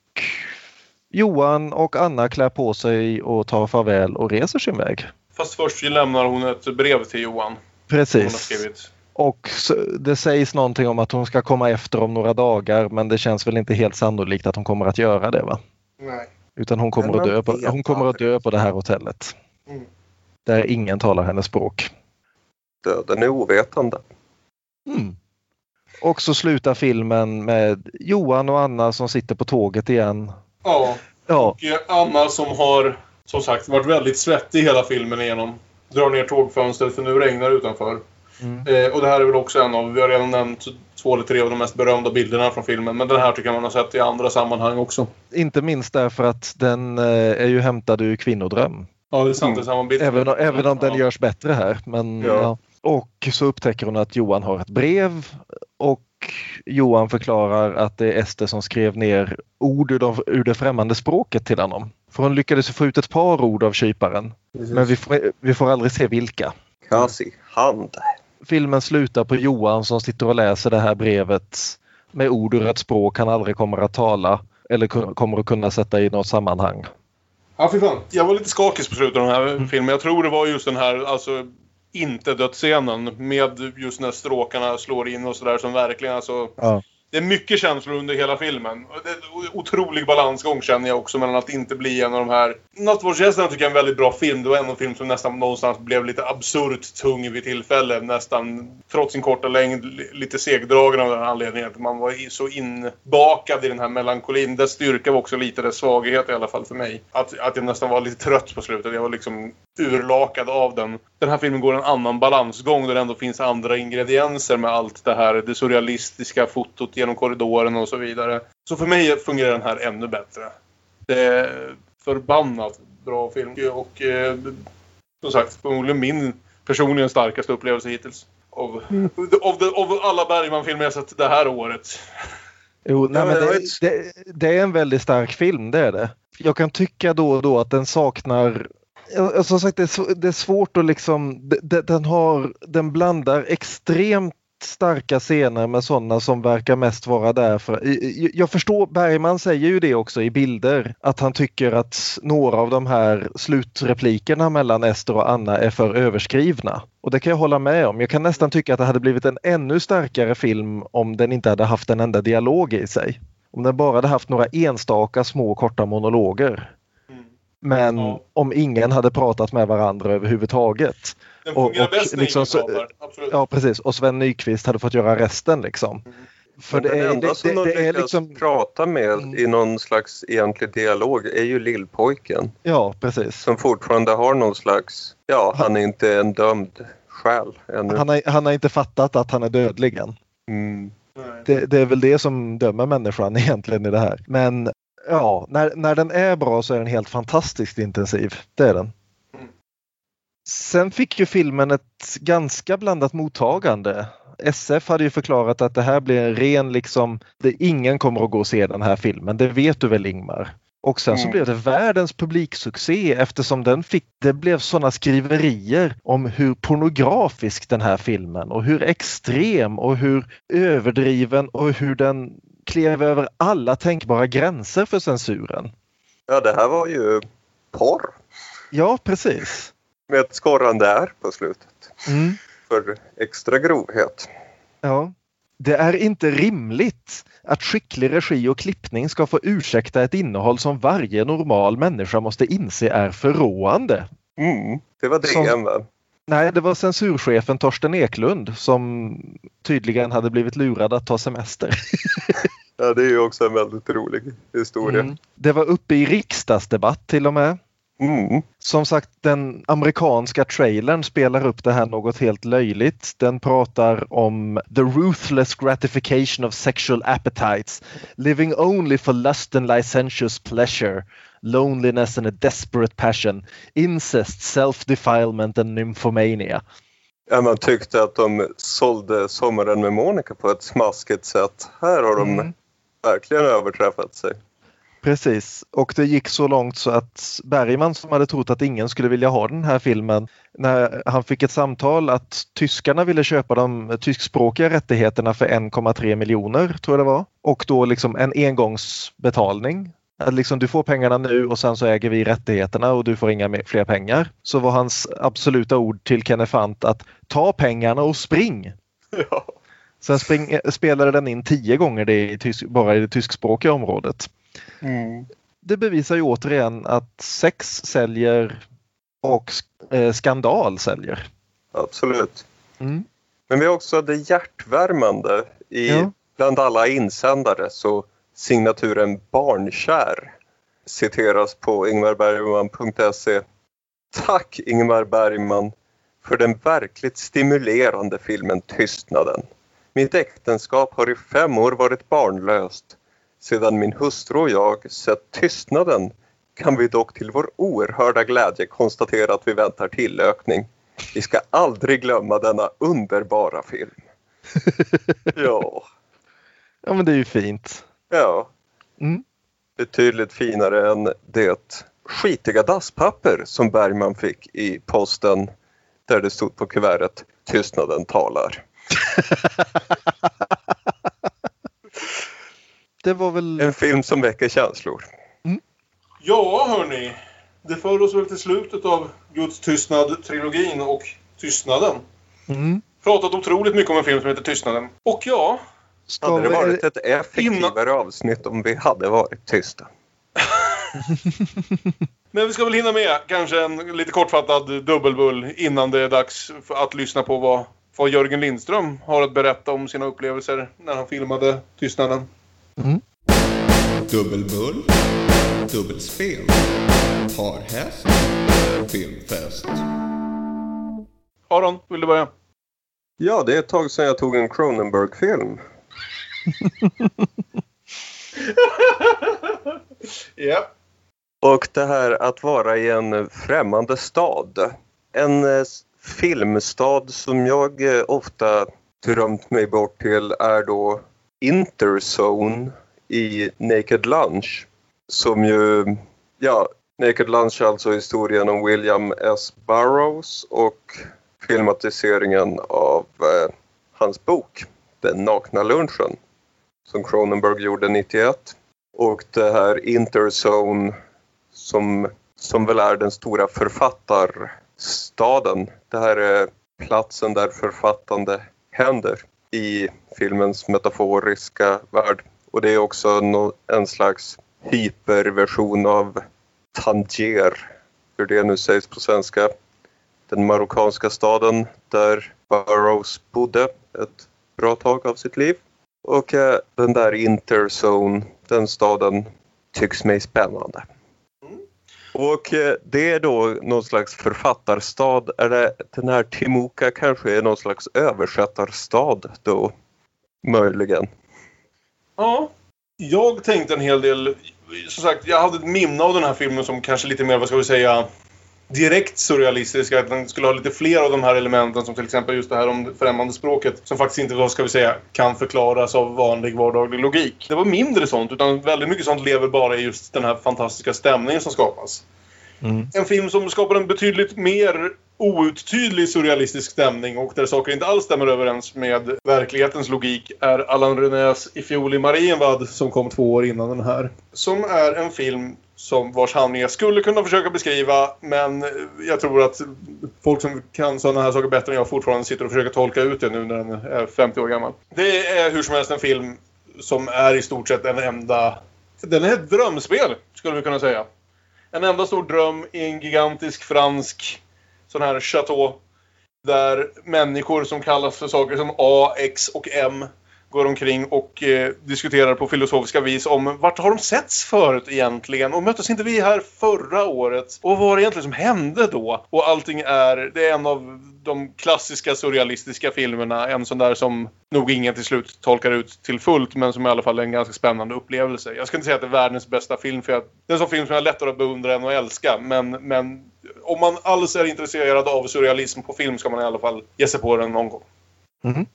Johan och Anna klär på sig och tar farväl och reser sin väg. Fast först lämnar hon ett brev till Johan. Hon har Precis. Och det sägs någonting om att hon ska komma efter om några dagar men det känns väl inte helt sannolikt att hon kommer att göra det va? Nej. Utan hon kommer, att dö, på, hon kommer att dö på det här hotellet. Mm. Där ingen talar hennes språk. Döden är ovetande. Mm. Och så slutar filmen med Johan och Anna som sitter på tåget igen. Ja. Ja, Och eh, Anna som har, som sagt, varit väldigt svettig hela filmen igenom. Drar ner tågfönstret för nu regnar det utanför. Mm. Eh, och det här är väl också en av, vi har redan nämnt två eller tre av de mest berömda bilderna från filmen. Men den här tycker jag man har sett i andra sammanhang också. inte minst därför att den eh, är ju hämtad ur Kvinnodröm. Ja, det är sant. Det är samma bild. Även, även om den Ja. görs bättre här. Men, Ja. ja. Och så upptäcker hon att Johan har ett brev och Johan förklarar att det är Ester som skrev ner ord ur, de, ur det främmande språket till honom. För hon lyckades få ut ett par ord av kyparen. Men vi får, vi får aldrig se vilka. Kasi, hand. Filmen slutar på Johan som sitter och läser det här brevet med ord ur ett språk han aldrig kommer att tala eller kommer att kunna sätta i något sammanhang. Ja, fy fan. Jag var lite skakig på slutet av den här filmen. Jag tror det var just den här, alltså inte dödsscenen med just när stråkarna slår in och sådär som verkligen alltså Ja. Det är mycket känslor under hela filmen. Och Det är en otrolig balansgång känner jag också mellan att inte bli en av de här... Nattvardsgästerna tycker jag är en väldigt bra film. Det var en av film som nästan någonstans blev lite absurt tung vid tillfälle. Nästan, trots sin korta längd, lite segdragen av den anledningen att man var så inbakad i den här melankolin. Dess styrka var också lite dess svaghet i alla fall för mig. Att, att jag nästan var lite trött på slutet. Jag var liksom urlakad av den. Den här filmen går en annan balansgång där det ändå finns andra ingredienser med allt det här. Det surrealistiska fotot genom korridoren och så vidare. Så för mig fungerar den här ännu bättre. Det är förbannat bra film och eh, som sagt förmodligen min personligen starkaste upplevelse hittills. Av, av, de, av alla Bergman-filmer jag sett det här året. Jo, nej, men det det, det, är en väldigt stark film, det är det. jag kan tycka då och då att den saknar Ja, Som sagt, det är, det är svårt att liksom... de- de- Den, har, den blandar extremt starka scener med sådana som verkar mest vara där för... Jag förstår, Bergman säger ju det också i bilder, att han tycker att några av de här slutreplikerna mellan Ester och Anna är för överskrivna. Och det kan jag hålla med om. Jag kan nästan tycka att det hade blivit en ännu starkare film om den inte hade haft en enda dialog i sig. Om den bara hade haft några enstaka små korta monologer. Men om ingen hade pratat med varandra överhuvudtaget. Den Och, fungerar och bäst när liksom, så, pratar. Ja precis, och Sven Nykvist hade fått göra resten liksom. För Men det den är, enda det, som det, de lyckas liksom, prata med i någon slags egentlig dialog är ju lillpojken. ja precis. Som fortfarande har någon slags, ja han är inte en dömd själ ännu. Han har, han har inte fattat att han är dödlig än. Mm. Det, det är väl det som dömer människan (laughs) egentligen i det här. Men ja, när, när den är bra så är den helt fantastiskt intensiv. Det är den. Sen fick ju filmen ett ganska blandat mottagande. SF hade ju förklarat att det här blir en ren liksom, det, ingen kommer att gå och se den här filmen. Det vet du väl Ingmar? Och sen så Mm. blev det världens publiksuccé eftersom den fick, det blev sådana skriverier om hur pornografisk den här filmen och hur extrem och hur överdriven och hur den klev över alla tänkbara gränser för censuren. Ja det här var ju porr Ja, precis. med ett skorrande R på slutet. Mm. För extra grovhet. Ja. Det är inte rimligt att skicklig regi och klippning ska få ursäkta ett innehåll som varje normal människa måste inse är förråande. Mm. Det var Som- DN va? Nej, det var censurchefen Torsten Eklund som tydligen hade blivit lurad att ta semester. (laughs) Ja det är ju också en väldigt rolig historia. Mm. Det var uppe i riksdagsdebatt till och med. Mm. Som sagt, den amerikanska trailern spelar upp det här något helt löjligt. Den pratar om the ruthless gratification of sexual appetites, living only for lust and licentious pleasure, loneliness and a desperate passion, incest, self-defilement and nymphomania. Ja, man tyckte att de sålde Sommaren med Monica på ett smaskigt sätt. Här har de Mm. verkligen överträffat sig. Precis, och det gick så långt så att Bergman som hade trott att ingen skulle vilja ha den här filmen, när han fick ett samtal att tyskarna ville köpa de tyskspråkiga rättigheterna för 1,3 miljoner, tror jag det var. Och då liksom en engångsbetalning. Att liksom du får pengarna nu och sen så äger vi rättigheterna och du får inga fler pengar. Så var hans absoluta ord till Kennefant att ta pengarna och spring. (laughs) Sen spring, spelade den in tio gånger det i tysk, bara i det tyskspråkiga området det bevisar ju återigen att sex säljer och eh, skandal säljer. Absolut. Mm. Men vi har också det hjärtvärmande i Ja. bland alla insändare så signaturen barnkär citeras på ingmarbergman.se. Tack Ingmar Bergman för den verkligt stimulerande filmen Tystnaden. Mitt äktenskap har i fem år varit barnlöst. Sedan min hustru och jag sett Tystnaden kan vi dock till vår oerhörda glädje konstatera att vi väntar tillökning. Vi ska aldrig glömma denna underbara film. (laughs) ja, Ja men det är ju fint. ja. Mm. Betydligt finare än det skitiga dasspapper som Bergman fick i posten där det stod på kuvertet Tystnaden talar. (laughs) Det var väl... En film som väcker känslor. Ja, hörni. Det för oss väl till slutet av Guds tystnad-trilogin och Tystnaden. Mm. Pratat otroligt mycket om en film som heter Tystnaden. Och ja, Hade det varit ett effektivare avsnitt om vi hade varit tysta? (laughs) men vi ska väl hinna med kanske en lite kortfattad dubbelbull innan det är dags för att lyssna på vad, vad Jörgen Lindström har att berätta om sina upplevelser när han filmade Tystnaden. Dubbelbull, dubbelspel, parhäst, filmfest. Aron, vill du börja? Ja, det är ett tag sedan jag tog en Cronenberg-film. (laughs) Ja. Och det här att vara i en främmande stad. En eh, filmstad som jag eh, ofta drömt mig bort till är då Interzone i Naked Lunch. Som ju Ja, Naked Lunch är alltså historien om William S. Burroughs och filmatiseringen av eh, hans bok Den nakna lunchen som Cronenberg gjorde 91. Och det här Interzone som, som väl är den stora författarstaden. Det här är platsen där författande händer i filmens metaforiska värld. Och det är också en slags hyperversion av Tanger, hur det nu sägs på svenska. Den marockanska staden där Burroughs bodde ett bra tag av sitt liv. Och eh, den där Interzone, den staden tycks mig spännande. Och eh, det är då någon slags författarstad. Är det, den här Timuka kanske är någon slags översättarstad då? Möjligen. Ja, jag tänkte en hel del. Som sagt, jag hade ett minne av den här filmen som kanske lite mer, vad ska vi säga, direkt surrealistisk. Att den skulle ha lite fler av de här elementen som till exempel just det här om främmande språket. Som faktiskt inte, vad ska vi säga, kan förklaras av vanlig vardaglig logik. Det var mindre sånt, utan väldigt mycket sånt lever bara i just den här fantastiska stämningen som skapas. Mm. En film som skapar en betydligt mer outtydlig surrealistisk stämning och där saker inte alls stämmer överens med verklighetens logik är Allan Renés I fjol i Marienbad som kom två år innan den här. Som är en film som vars handling jag skulle kunna försöka beskriva men jag tror att folk som kan sådana här saker bättre än jag fortfarande sitter och försöker tolka ut det nu när den är 50 år gammal. Det är hur som helst en film som är i stort sett en enda... Den är ett drömspel, skulle vi kunna säga. En enda stor dröm i en gigantisk fransk sån här chateau. Där människor som kallas för saker som A, X och M går omkring och eh, diskuterar på filosofiska vis om vart har de setts förut egentligen? Och möttes inte vi här förra året? Och vad var det egentligen som hände då? Och allting är, det är en av de klassiska surrealistiska filmerna. En sån där som nog ingen till slut tolkar ut till fullt men som i alla fall är en ganska spännande upplevelse. Jag ska inte säga att det är världens bästa film för att det är en sån film som jag lättare att beundra än att älska. Men, men om man alls är intresserad av surrealism på film ska man i alla fall ge sig på den någon gång. Mm.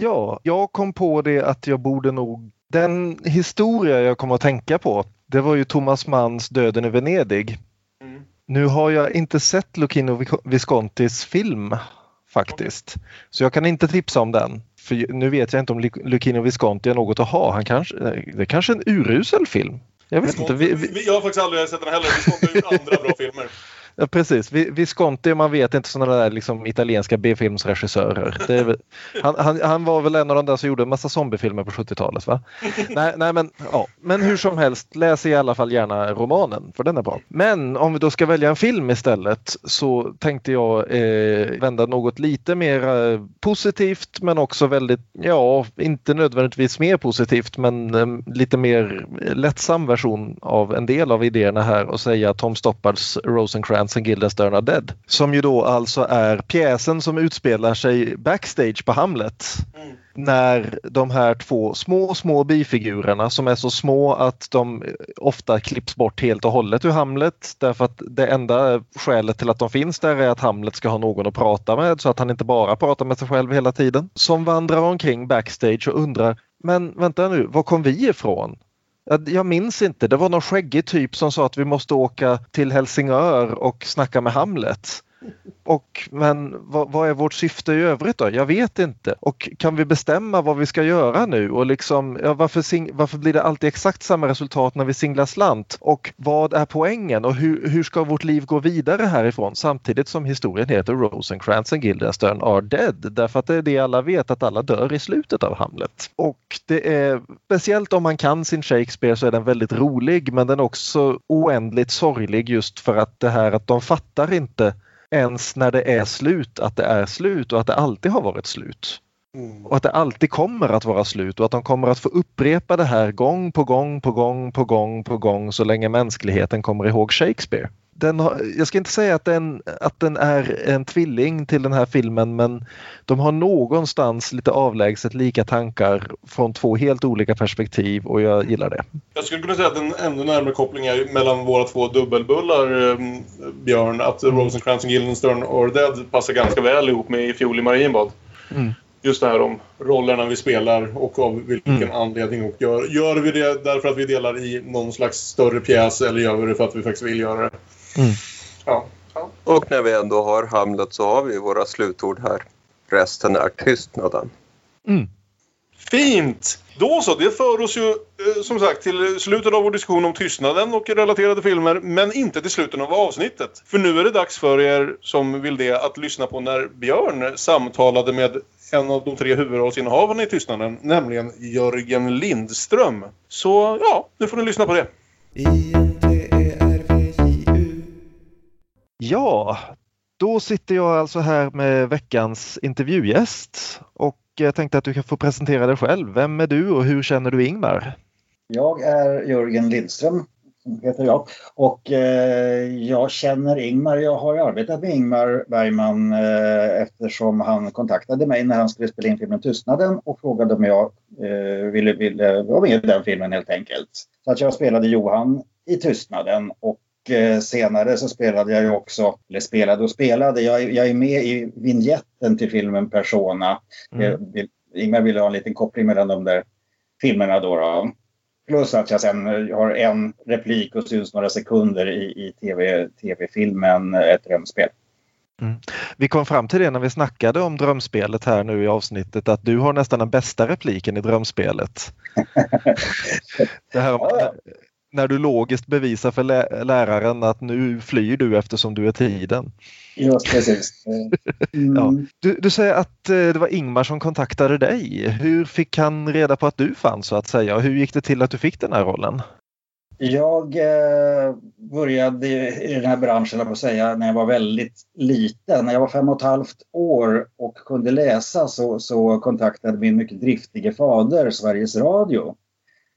Ja, jag kom på det att jag borde nog... Den historia jag kom att tänka på, det var ju Thomas Manns Döden i Venedig. Mm. Nu har jag inte sett Lucchino Viscontis film faktiskt. Så jag kan inte tipsa om den. För nu vet jag inte om Lucchino Visconti är något att ha. Han kanske, det är kanske en urusel film. Jag vet inte. Vi, vi... Jag har faktiskt aldrig sett den heller. Visconti har gjort andra bra filmer. Ja, precis. Visconti, man vet inte sådana där liksom, italienska B-filmsregissörer. Är, han, han, han, var väl en av de där som gjorde en massa zombiefilmer på 70-talet va? nej, nej, men, ja. men hur som helst, läs i alla fall gärna romanen för den är bra. Men om vi då ska välja en film istället så tänkte jag eh, vända något lite mer eh, positivt men också väldigt, ja, inte nödvändigtvis mer positivt men eh, lite mer eh, lättsam version av en del av idéerna här och säga Tom Stoppards Rosencrantz Hansen Guildenstern are Dead. Som ju då alltså är pjäsen som utspelar sig backstage på Hamlet. Mm. När de här två små, små bifigurerna som är så små att de ofta klipps bort helt och hållet ur Hamlet därför att det enda skälet till att de finns där är att Hamlet ska ha någon att prata med så att han inte bara pratar med sig själv hela tiden. Som vandrar omkring backstage och undrar men vänta nu, var kom vi ifrån? Jag minns inte, det var någon skäggig typ som sa att vi måste åka till Helsingör och snacka med Hamlet. Och, men vad, vad, är vårt syfte i övrigt då? Jag vet inte. Och kan vi bestämma vad vi ska göra nu? Och liksom, ja, varför, sing, varför blir det alltid exakt samma resultat när vi singlar slant? Och vad är poängen? Och hur, hur ska vårt liv gå vidare härifrån? Samtidigt som historien heter Rosencrantz and Guildenstern are dead. Därför att det är det alla vet, att alla dör i slutet av Hamlet. Och det är speciellt om man kan sin Shakespeare så är den väldigt rolig men den är också oändligt sorglig just för att det här att de fattar inte ens när det är slut att det är slut och att det alltid har varit slut. Mm. Och att det alltid kommer att vara slut och att de kommer att få upprepa det här gång på gång på gång på gång på gång så länge mänskligheten kommer ihåg Shakespeare den har, jag ska inte säga att den, att den är en tvilling till den här filmen men de har någonstans lite avlägset lika tankar från två helt olika perspektiv och jag gillar det. Jag skulle kunna säga att en ännu närmare koppling är mellan våra två dubbelbullar, eh, Björn. Att mm. Rosencrantz och Guildenstern or Dead passar ganska väl ihop med I fjol i Marienbad. Mm. just det här om rollerna vi spelar och av vilken Mm. anledning. Och gör, gör vi det därför att vi delar i någon slags större pjäs eller gör vi det för att vi faktiskt vill göra det? Mm. Ja. Och när vi ändå har Hamlet så har vi våra slutord här. Resten är tystnaden. Fint! Då så, det för oss ju eh, som sagt till slutet av vår diskussion om tystnaden och relaterade filmer, men inte till slutet av avsnittet. För nu är det dags för er som vill det att lyssna på när Björn samtalade med en av de tre huvudrollsinnehavarna i Tystnaden, nämligen Jörgen Lindström. Så ja, nu får ni lyssna på det. Ja, då sitter jag alltså här med veckans intervjugäst och jag tänkte att du kan få presentera dig själv. Vem är du och hur känner du Ingmar? Jag är Jörgen Lindström, som heter jag. Och eh, jag känner Ingmar. Jag har arbetat med Ingmar Bergman eh, eftersom han kontaktade mig när han skulle spela in filmen Tystnaden och frågade om jag eh, ville, ville vara med i den filmen helt enkelt. Så att jag spelade Johan i Tystnaden och eh, senare så spelade jag ju också, eller spelade och spelade, jag, jag är med i vignetten till filmen Persona. Mm. Eh, vill- Ingmar ville ha en liten koppling mellan de där filmerna då. då. Plus att jag sen har en replik och syns några sekunder i, i TV, tv-filmen Ett drömspel. Vi kom fram till det när vi snackade om drömspelet här nu i avsnittet att du har nästan den bästa repliken i drömspelet. (laughs) det här om, när du logiskt bevisar för lä- läraren att nu flyr du eftersom du är tiden. Just precis. (laughs) Mm. Ja. Du, du säger att eh, det var Ingmar som kontaktade dig. Hur fick han reda på att du fanns så att säga? Hur gick det till att du fick den här rollen? Jag eh, började i den här branschen, att säga, när jag var väldigt liten. När jag var fem och ett halvt år och kunde läsa så, så kontaktade min mycket driftige fader Sveriges Radio.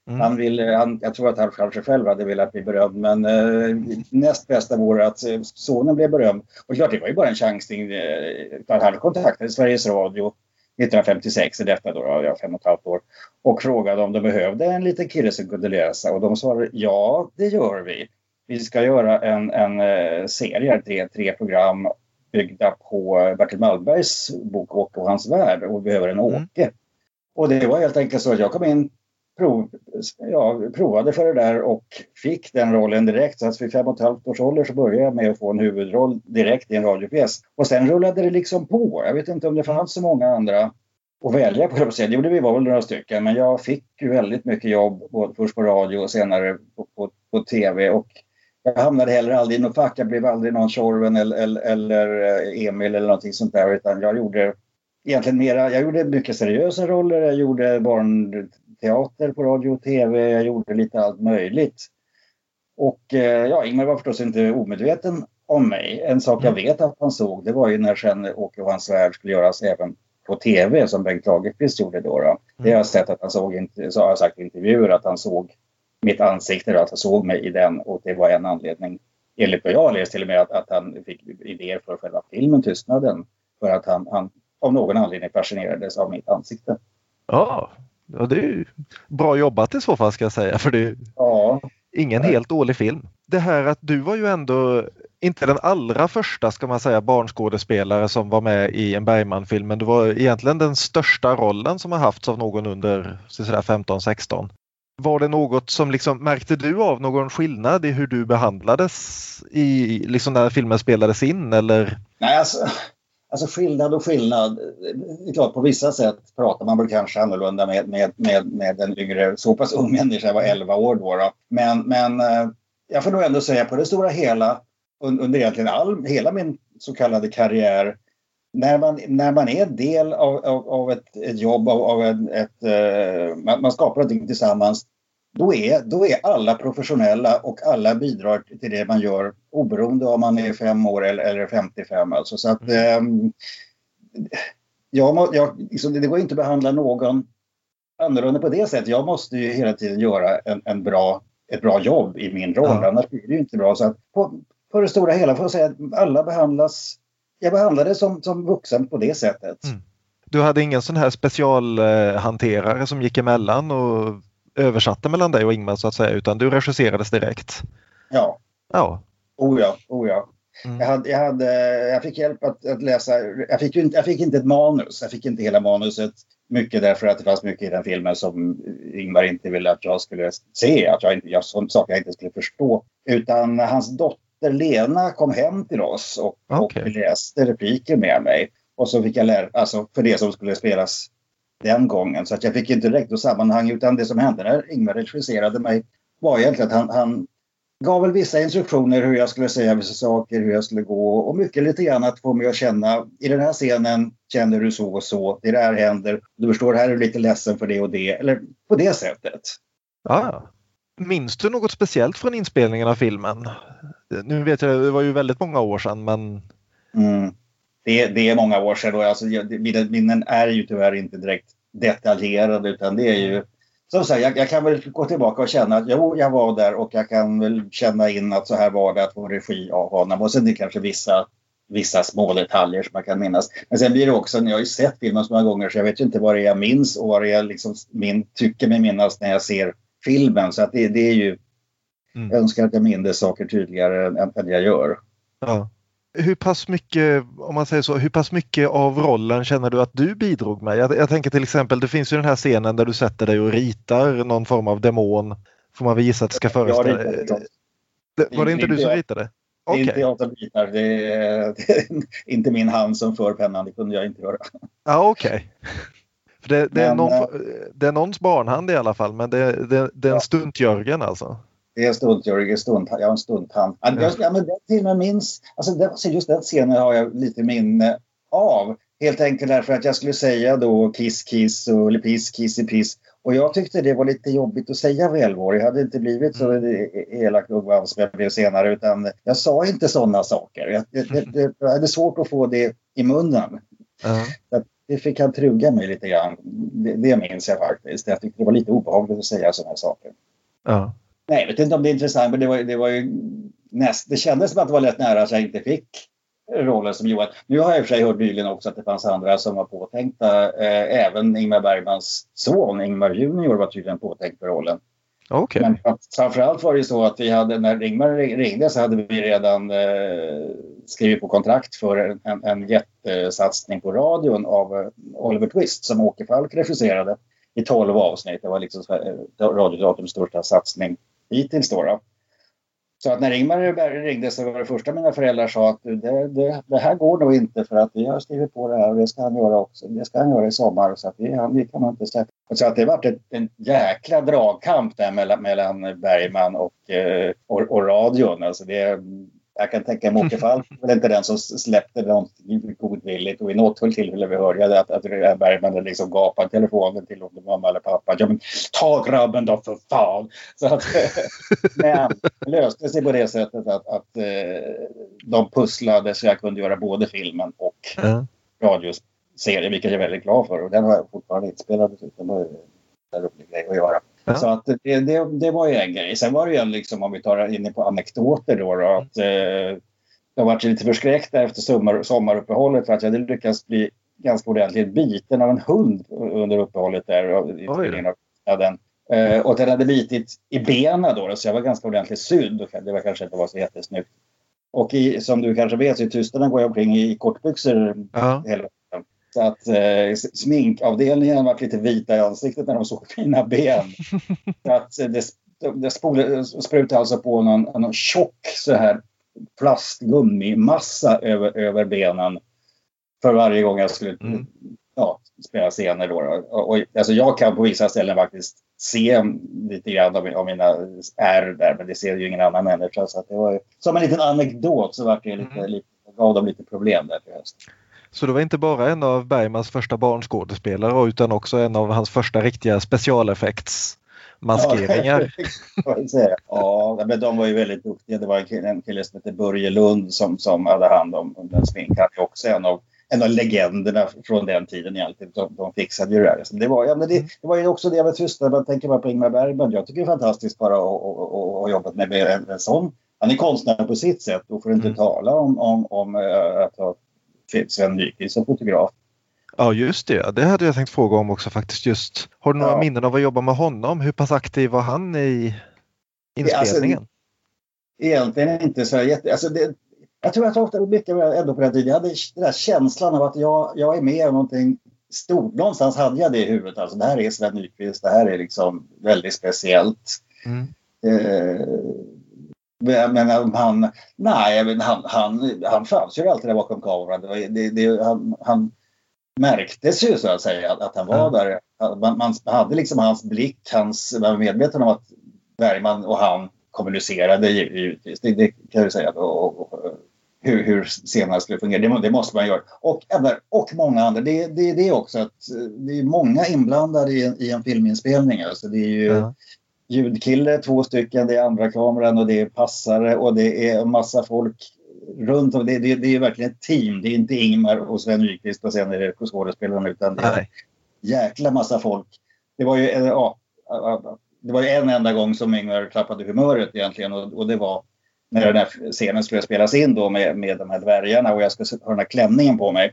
Han ville, han, jag tror att han kanske själv hade velat bli berömd men eh, näst bästa vore att eh, sonen blev berömd. Och klart det var ju bara en chansning. Eh, han kontaktade Sveriges Radio 1956 är detta då, jag fem och ett halvt år. Och frågade om de behövde en liten kille som kunde läsa och de svarade ja det gör vi. Vi ska göra en, en eh, serie, tre, tre program byggda på Bertil Malmbergs bok Åke och hans värld och vi behöver en Åke. Och det var helt enkelt så att jag kom in prov, ja, provade för det där och fick den rollen direkt. Så alltså vid fem och ett halvt års ålder så började jag med att få en huvudroll direkt i en radiopjäs. Och sen rullade det liksom på. Jag vet inte om det fanns så många andra att välja på. Det gjorde vi var väl några stycken. Men jag fick ju väldigt mycket jobb, både först på radio och senare på, på, på tv. Och jag hamnade heller aldrig i något fack. Jag blev aldrig någon Tjorven eller, eller, eller eh, Emil eller någonting sånt där. Utan jag gjorde egentligen mera, jag gjorde mycket seriösa roller. Jag gjorde barnteater på radio och tv. Jag gjorde lite allt möjligt. Och eh, ja, Ingmar var förstås inte omedveten om mig. En sak jag vet att han såg det var ju när sen Åke och hans värld skulle göras även på tv som Bengt Lagerqvist gjorde då. då. Det har jag sett att han såg, så har jag sagt i intervjuer att han såg mitt ansikte, då, att han såg mig i den och det var en anledning, enligt vad jag har läst till och med, att, att han fick idéer för själva filmen Tystnaden. För att han, han av någon anledning fascinerades av mitt ansikte. Ja, ja det är ju bra jobbat i så fall ska jag säga för det är Ja. ingen helt dålig film. Det här att du var ju ändå inte den allra första ska man säga barnskådespelare som var med i en Bergman-film men du var egentligen den största rollen som har haft av någon under så sådär 15-16. Var det något som liksom, märkte du av någon skillnad i hur du behandlades i, liksom när filmen spelades in eller? Nej, alltså, alltså skillnad och skillnad. Det är klart, på vissa sätt pratar man väl kanske annorlunda med, med, med, med en yngre, så pass ung människa, jag var 11 år då. då. Men, men eh, jag får nog ändå säga på det stora hela, under egentligen all, hela min så kallade karriär, när man, när man är del av, av, av ett, ett jobb, av, av ett, ett, man, man skapar någonting tillsammans, då är, då är alla professionella och alla bidrar till det man gör oberoende om man är fem år eller, eller 55. Alltså. Så att, ehm, jag, jag, liksom, det går inte att behandla någon annorlunda på det sättet. Jag måste ju hela tiden göra en, en bra, ett bra jobb i min roll, Ja. annars blir det ju inte bra. Så att på, på det stora hela får jag säga att alla behandlas jag behandlade som, som vuxen på det sättet. Du hade ingen sån här specialhanterare som gick emellan och översatte mellan dig och Ingmar så att säga utan du regisserades direkt? Ja. Ja. Oh ja, oh ja. Jag, hade, jag, hade, jag fick hjälp att, att läsa. Jag fick, inte, jag fick inte ett manus. Jag fick inte hela manuset. Mycket därför att det fanns mycket i den filmen som Ingmar inte ville att jag skulle se. Att jag, jag, som saker jag inte skulle förstå. Utan hans dotter Lena kom hem till oss och, Okej. och läste repliker med mig. Och så fick jag lära, alltså för det som skulle spelas den gången. Så att jag fick inte direkt något sammanhang utan det som hände när Ingmar regisserade mig var egentligen att han, han gav väl vissa instruktioner hur jag skulle säga vissa saker, hur jag skulle gå och mycket lite grann att få mig att känna i den här scenen känner du så och så, det där händer, du förstår här är du lite ledsen för det och det, eller på det sättet. Ja. Minns du något speciellt från inspelningen av filmen? Nu vet jag, det var ju väldigt många år sedan men Mm. Det, det är många år sedan och alltså, jag- mina minnen är ju tyvärr inte direkt detaljerade utan det är ju som sagt, jag, jag kan väl gå tillbaka och känna att jo, jag var där och jag kan väl känna in att så här var det att få regi av honom. Och sen är det kanske vissa, vissa små detaljer som man kan minnas. Men sen blir det också, jag har ju sett filmen så många gånger så jag vet ju inte vad det är jag minns och vad det är liksom min, tycker mig minnas när jag ser filmen. Så att det, det är ju, jag önskar att jag minns saker tydligare än, än jag gör. Ja. Hur pass mycket, om man säger så, hur pass mycket av rollen känner du att du bidrog med? Jag, jag tänker till exempel, det finns ju den här scenen där du sätter dig och ritar någon form av demon. Får man väl gissa att det ska föreställa. ritade inte. Det- Var det inte du som jag. ritade? Det är inte jag som ritar. Det är, (laughs) det är inte min hand som för pennan. Det kunde jag inte göra. Ja, okej. För det, det, är Men, någon, eh, det är någons barnhand i alla fall, men det, det, det är en stunt-Jörgen alltså. Det är stunt, Jörgen. Stunt, jag har en stunthand. Ja. Ja, men den filmen minns... Alltså, den, så just den scenen har jag lite minne av. Helt enkelt därför att jag skulle säga då kiss kiss och eller piss kissy piss. Och jag tyckte det var lite jobbigt att säga välvår. Jag hade inte blivit så elak och som jag blev senare utan jag sa inte sådana saker. Jag, det, det, jag hade svårt att få det i munnen. Så att det fick han truga mig lite grann. Det, det minns jag faktiskt. Jag tyckte det var lite obehagligt att säga sådana saker. Ja. Nej, jag vet inte om det är intressant, men det var, det var ju näst, det kändes som att det var lätt nära att jag inte fick rollen som Johan. Nu har jag i och för sig hört nyligen också att det fanns andra som var påtänkta. Eh, även Ingmar Bergmans son Ingmar Junior var tydligen påtänkt för rollen. Okej. Men framförallt var det så att vi hade, när Ingmar ringde så hade vi redan eh, skrivit på kontrakt för en, en, en jättesatsning på radion av eh, Oliver Twist som Åke Falk regisserade i 12 avsnitt. Det var liksom eh, Radioteaterns största satsning hittills då. då. Så att när Ingmar ringde så var det första mina föräldrar sa att det, det, det här går nog inte för att vi har skrivit på det här och det ska han göra också. Det ska han göra i sommar så att det, han, det kan inte släppa. Så att det varit en jäkla dragkamp där mellan, mellan Bergman och, eh, och, och radion. Alltså det, jag kan tänka mig Åke Falk väl inte den som släppte någonting godvilligt och i något tillfälle vi hörde att, att Bergman liksom gapade telefonen till om mamma eller pappa. Ja, men, ta grabben då för fan! Så att, (laughs) men det löste sig på det sättet att, att eh, de pusslade så jag kunde göra både filmen och Ja. radioserien, vilket jag är väldigt glad för. Och den har jag fortfarande inte spelat. Det var en rolig grej att göra. Ja. Så att det, det, det var ju en grej. Sen var det ju liksom, om vi tar in på anekdoter då, då att eh, jag var lite förskräckt efter sommar, sommaruppehållet för att jag hade lyckats bli ganska ordentligt biten av en hund under uppehållet där. i den. Eh, och den hade bitit i benen då, så jag var ganska ordentligt sydd. Det var kanske inte var så jättesnyggt. Och i, som du kanske vet så i Tyskland går jag omkring i kortbyxor Ja. hela tiden. Så att eh, sminkavdelningen var lite vita i ansiktet när de såg mina ben. (laughs) så att eh, det, det spolade, sprutade alltså på någon, någon tjock så här plastgummimassa över, över benen för varje gång jag skulle ja, spela scener. Då. Och, och, alltså jag kan på vissa ställen faktiskt se lite grann av, av mina ärr där, men det ser ju ingen annan människa. Så att det var ju, som en liten anekdot så var det lite, lite, gav de lite problem där till hösten. Så det var inte bara en av Bergmans första barnskådespelare utan också en av hans första riktiga specialeffektsmaskeringar. Ja, (laughs) får jag säga. ja, men de var ju väldigt duktiga. Det var en kille, en kille som hette Börje Lund som, som hade hand om om den smink. Han är också en av, en av legenderna från den tiden egentligen. De, de fixade ju det. Så det, var, ja, men det, det var ju också det med tystnad. Man tänker bara på Ingmar Bergman. Jag tycker det är fantastiskt bara att och jobbat med, en, en sån. Han är konstnär på sitt sätt och får inte tala om, om, om äh, att ha Sven Nykvist som fotograf. Ja just det, det hade jag tänkt fråga om också faktiskt. Just, har du några Ja. minnen av att jobba med honom? Hur pass aktiv var han i Ja, alltså, inspelningen? Egentligen inte så jätte... Alltså det, Jag tror att jag ofta mycket ändå på den tiden. Jag hade den där känslan av att jag, jag är med om någonting stort. Någonstans hade jag det i huvudet. Alltså, det här är Sven Nykvist. Det här är liksom väldigt speciellt. Mm. Eh, men men han, nej, men han, han, han fanns ju alltid där bakom kameran. Det, det, det, han, han märktes ju så att säga att, att han var där. Man, man hade liksom hans blick, hans, man var medveten om att Bergman och han kommunicerade gi- givetvis. Det, det kan jag säga. Och, och, och, hur, hur scenerna skulle fungera. Det, det måste man göra. Och, och många andra. Det, det, det är också att eh, det är många inblandade i, en- i en filminspelning. Alltså det är ju Ja. Ljudkille, två stycken, det är andra kameran och det är passare och det är en massa folk runt om. Det, det, det är verkligen ett team. Det är inte Ingmar och Sven Nykvist och sen är det skådespelarna utan det är Nej. jäkla massa folk. Det var ju, eh, ja, det var en enda gång som Ingmar tappade humöret egentligen och, och det var när den här scenen skulle spelas in då med, med de här dvärgarna och jag ska ha den här klänningen på mig.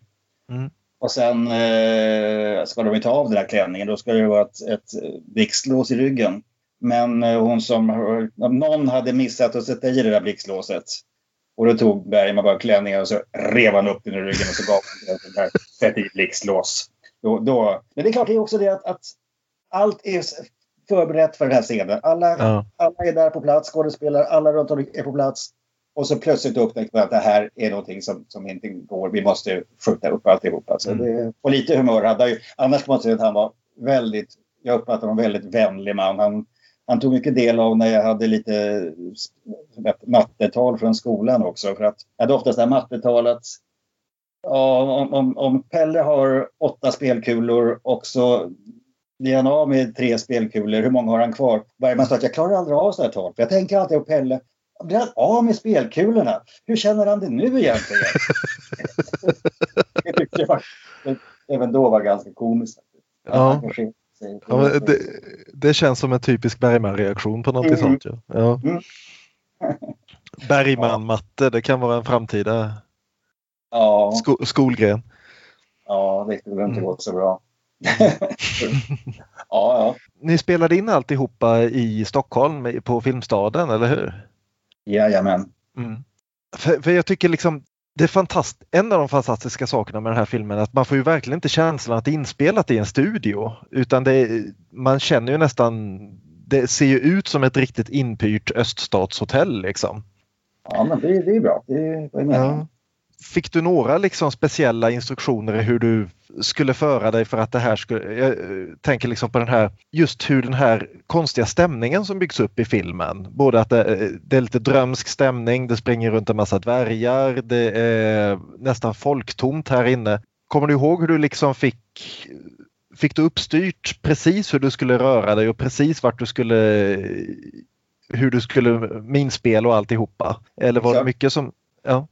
Mm. Och sen eh, ska de ju ta av den här klänningen. Då ska det vara ett, ett blixtlås i ryggen. Men eh, hon som, någon hade missat att sätta i det där blixtlåset. Och då tog Bergman bara klänningen och så rev han upp den i ryggen och så gav han den där sätt i blixtlås. Då, då, men det är klart det är också det att, att allt är förberett för den här scenen. Alla, Ja. alla är där på plats, skådespelare, alla runt om är på plats. Och så plötsligt upptäcker man att det här är någonting som, som inte går. Vi måste skjuta upp alltihop. Alltså Mm. det, och lite humör hade han ju. Annars kan man säga att han var väldigt, jag uppfattar honom väldigt vänlig man. Han, han tog mycket del av när jag hade lite ett mattetal från skolan också. För att jag hade oftast det här mattetal att ja, om, om, om Pelle har åtta spelkulor och så blir han av med tre spelkulor, hur många har han kvar? Bergman sa att jag klarar aldrig av här tal. För jag tänker alltid på Pelle. Blir han av med spelkulorna? Hur känner han det nu egentligen? (laughs) det tyckte jag även då var ganska komiskt. Ja. Ja, det, det känns som en typisk Bergman-reaktion på någonting Mm. sånt. Ja. Ja. Mm. Bergman-matte, det kan vara en framtida Ja, sko skolgren. ja, det skulle inte Mm. gå så bra. (laughs) ja, ja. Ni spelade in alltihopa i Stockholm på Filmstaden, eller hur? Jajamän. Mm. För, för jag tycker liksom det är fantast en av de fantastiska sakerna med den här filmen är att man får ju verkligen inte känslan att det är inspelat i en studio. Utan det är, man känner ju nästan, det ser ju ut som ett riktigt inpyrt öststatshotell liksom. Ja, men det, det är bra. Det ju meningen. Ja. Fick du några liksom speciella instruktioner i hur du skulle föra dig för att det här skulle... Jag eh, tänker liksom på den här, just hur den här konstiga stämningen som byggs upp i filmen. Både att det, eh, det är lite drömsk stämning, det springer runt en massa dvärgar, det är nästan folktomt här inne. Kommer du ihåg hur du liksom fick Fick du uppstyrt precis hur du skulle röra dig och precis vart du skulle hur du skulle minspela och alltihopa? Eller var det mycket som... Ja.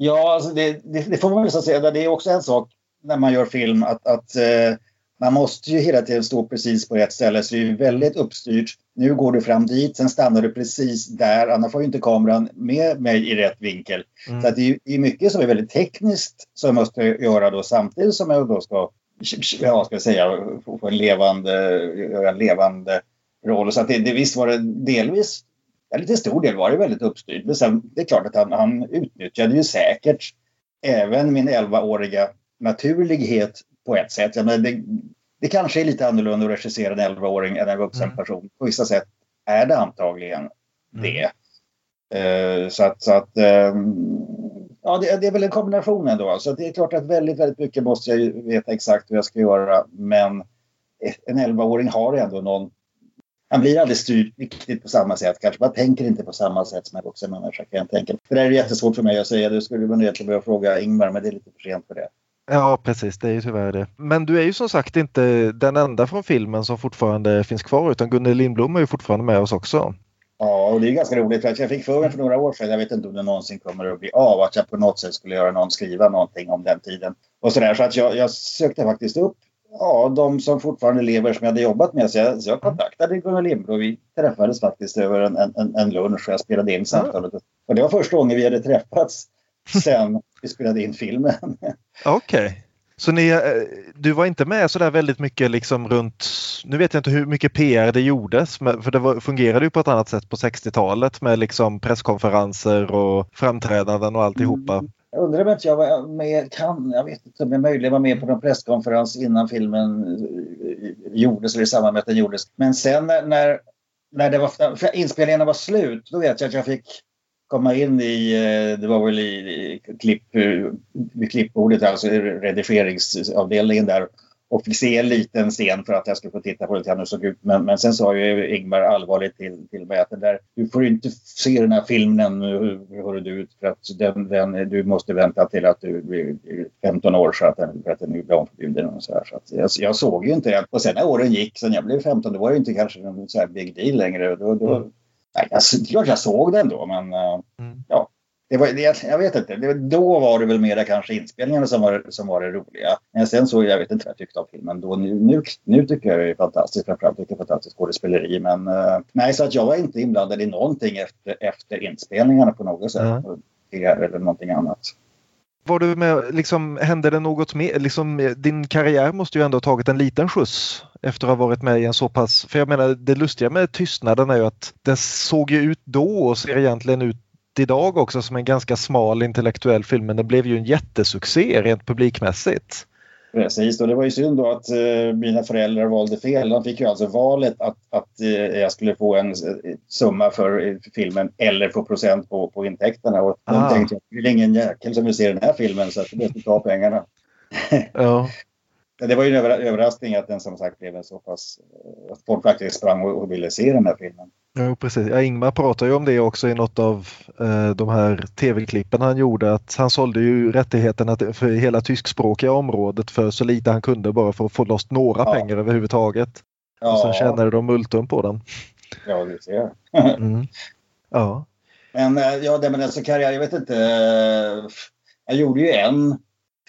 Ja, alltså det, det, det får man väl så säga. Det är också en sak när man gör film att, att eh, man måste ju hela tiden stå precis på rätt ställe. Så det är väldigt uppstyrt. Nu går du fram dit, sen stannar du precis där. Annars får ju inte kameran med mig i rätt vinkel. Mm. Så att det är mycket som är väldigt tekniskt som jag måste göra då samtidigt som jag då ska, ja, ska jag säga, få en levande, en levande roll. Så att det, det, visst var det delvis Ja, lite stor del var det väldigt uppstyrt. Men sen, det är klart att han, han utnyttjade ju säkert även min 11-åriga naturlighet på ett sätt. Jag menar, det, det kanske är lite annorlunda att regissera en 11-åring än en vuxen Mm. person. På vissa sätt är det antagligen det. Eh, så att, så att ehm, ja, det, det är väl en kombination ändå. Så det är klart att väldigt, väldigt mycket måste jag veta exakt hur jag ska göra. Men en 11-åring har ändå någon han blir aldrig styrd riktigt på samma sätt. Kanske man tänker inte på samma sätt som en vuxen människa kan jag tänka. För det är jättesvårt för mig att säga. Det skulle man egentligen behöva fråga Ingmar, men det är lite för sent för det. Ja precis, det är ju tyvärr det. Men du är ju som sagt inte den enda från filmen som fortfarande finns kvar utan Gunnel Lindblom är ju fortfarande med oss också. Ja, och det är ganska roligt. För att jag fick mig för några år sedan, jag vet inte om det någonsin kommer att bli av, att jag på något sätt skulle göra någon skriva någonting om den tiden. Och sådär. Så att jag, jag sökte faktiskt upp ja, de som fortfarande lever som jag hade jobbat med. Så jag, så jag kontaktade Gunnel Lindblom. Vi träffades faktiskt över en, en, en lunch och jag spelade in samtalet. Och det var första gången vi hade träffats sen vi spelade in filmen. (laughs) Okej. Så ni, eh, du var inte med så där väldigt mycket liksom runt, nu vet jag inte hur mycket PR det gjordes, för det var, fungerade ju på ett annat sätt på 60-talet med liksom presskonferenser och framträdanden och alltihopa. Mm. Jag undrar om inte jag var med, kan, jag vet inte om jag möjligen var med på någon presskonferens innan filmen eh, gjordes eller i samband med att den gjordes. Men sen när, när det var, inspelningarna var slut, då vet jag att jag fick komma in i, eh, det var väl i, i klipp, eh, vid klippbordet, alltså redigeringsavdelningen där en liten scen för att jag skulle få titta på lite hur det såg ut. Men, men sen sa ju Ingmar allvarligt till, till mig att den där, du får inte se den här filmen hur du ut för att den, den, du måste vänta till att du blir 15 år så att den, för att den blir omförbjuden. Och så här. Så att jag, jag, såg ju inte det. Och sen när åren gick, sen jag blev 15, då var det inte kanske någon så här big deal längre. Då, då, mm. nej, jag, klart jag såg den då, men uh, mm. ja det var, det, jag vet inte, det, då var det väl mera kanske inspelningarna som var, som var det roliga. Men sen så, jag vet inte vad jag tyckte om filmen då. Nu, nu, nu tycker jag det är fantastiskt, framförallt tycker jag det är fantastiskt skådespeleri. Men uh, nej, så att jag var inte inblandad i någonting efter, efter inspelningarna på något sätt. Mm. Eller någonting annat. Var du med, liksom, hände det något mer? Liksom, din karriär måste ju ändå ha tagit en liten skjuts efter att ha varit med i en så pass... För jag menar, det lustiga med Tystnaden är ju att den såg ju ut då och ser egentligen ut idag också som en ganska smal intellektuell film men den blev ju en jättesuccé rent publikmässigt. Precis, och det var ju synd då att eh, mina föräldrar valde fel. De fick ju alltså valet att, att eh, jag skulle få en eh, summa för eh, filmen eller få procent på, på intäkterna. Och ah. de tänkte att det är ingen jäkel som vill se den här filmen så att det måste ta pengarna. (laughs) ja. Det var ju en överraskning att den som sagt blev en så pass... Att folk faktiskt sprang och ville se den här filmen. Ja, precis. Ja, Ingmar pratar ju om det också i något av eh, de här tv-klippen han gjorde att han sålde ju rättigheterna för hela tyskspråkiga området för så lite han kunde bara för att få loss några ja. pengar överhuvudtaget. Ja. Och sen tjänade de multum på den. Ja, det ser mm. (laughs) Ja. Men eh, ja, det med alltså karriär, jag vet inte. Eh, jag gjorde ju en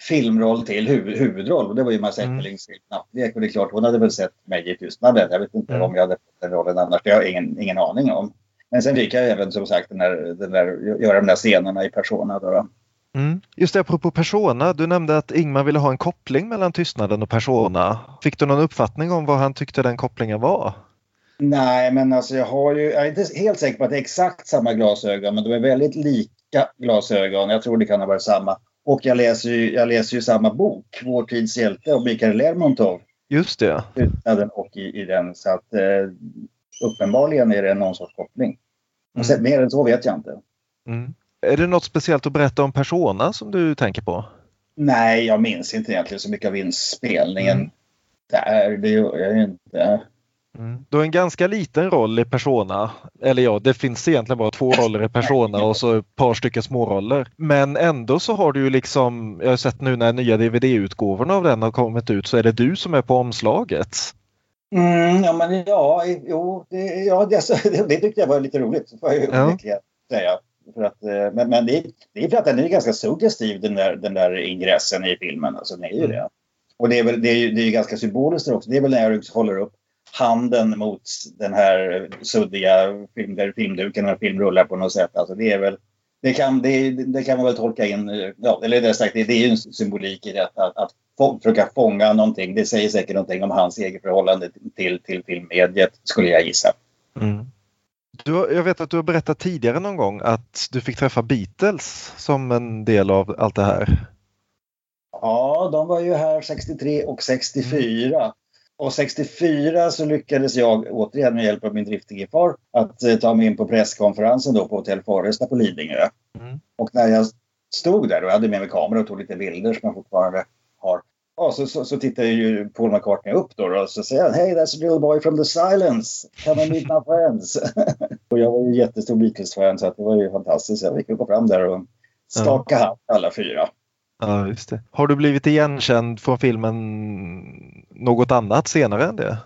filmroll till, huvud, huvudroll. Och det var ju Mats Eckerlings mm. Knappvek. Och det är klart, hon hade väl sett mig i Tystnaden. Jag vet inte mm. om jag hade fått den rollen annars. Det har jag ingen, ingen aning om. Men sen fick jag även som sagt den där, den där, göra de där scenerna i Persona. Då, då. Mm. Just det, apropå Persona. Du nämnde att Ingmar ville ha en koppling mellan Tystnaden och Persona. Fick du någon uppfattning om vad han tyckte den kopplingen var? Nej, men alltså jag har ju, jag är inte helt säker på att det är exakt samma glasögon, men de är väldigt lika glasögon. Jag tror det kan ha varit samma. Och jag läser ju, jag läser ju samma bok, Vår tids hjälte av Mikael Lermontov. Just det. Och i, i den. Så att eh, uppenbarligen är det någon sorts koppling. Och sen, mm. mer än så vet jag inte. Mm. Är det något speciellt att berätta om Persona som du tänker på? Nej, jag minns inte egentligen så mycket av inspelningen. Mm. Där, det gör jag inte. Mm. Du har en ganska liten roll i Persona. Eller ja, det finns egentligen bara två roller i Persona och så ett par stycken småroller. Men ändå så har du ju liksom, jag har sett nu när nya DVD-utgåvorna av den har kommit ut så är det du som är på omslaget. Mm, ja, men ja, jo, det, ja, det, (laughs) det tyckte jag var lite roligt. Får jag ja. säga. För att, eh, men men det, det är för att den är ganska suggestiv den där, den där ingressen i filmen. Alltså, den är ju mm. det. Och det är, väl, det är ju det är ganska symboliskt också. Det är väl när jag håller upp handen mot den här suddiga film, där filmduken och filmrullar på något sätt. Alltså det är väl det kan, det, det kan man väl tolka in, ja, eller det, sagt, det, det är ju en symbolik i detta att, att få, försöka fånga någonting. Det säger säkert någonting om hans eget förhållande till, till filmmediet skulle jag gissa. Mm. Du, jag vet att du har berättat tidigare någon gång att du fick träffa Beatles som en del av allt det här. Ja, de var ju här 63 och 64. Och 64 så lyckades jag återigen med hjälp av min driftige far att eh, ta mig in på presskonferensen då på Hotell Foresta på Lidingö. Mm. Och när jag stod där och hade med mig kamera och tog lite bilder som jag fortfarande har. Ja, så, så, så tittade ju Paul McCartney upp då och så säger han Hey that's a little boy from the silence. Come and meet my friends. (laughs) och jag var ju jättestor Beatles-fan så att det var ju fantastiskt. Jag fick gå fram där och skaka hand alla fyra. Ja, just det. Har du blivit igenkänd från filmen något annat senare än det?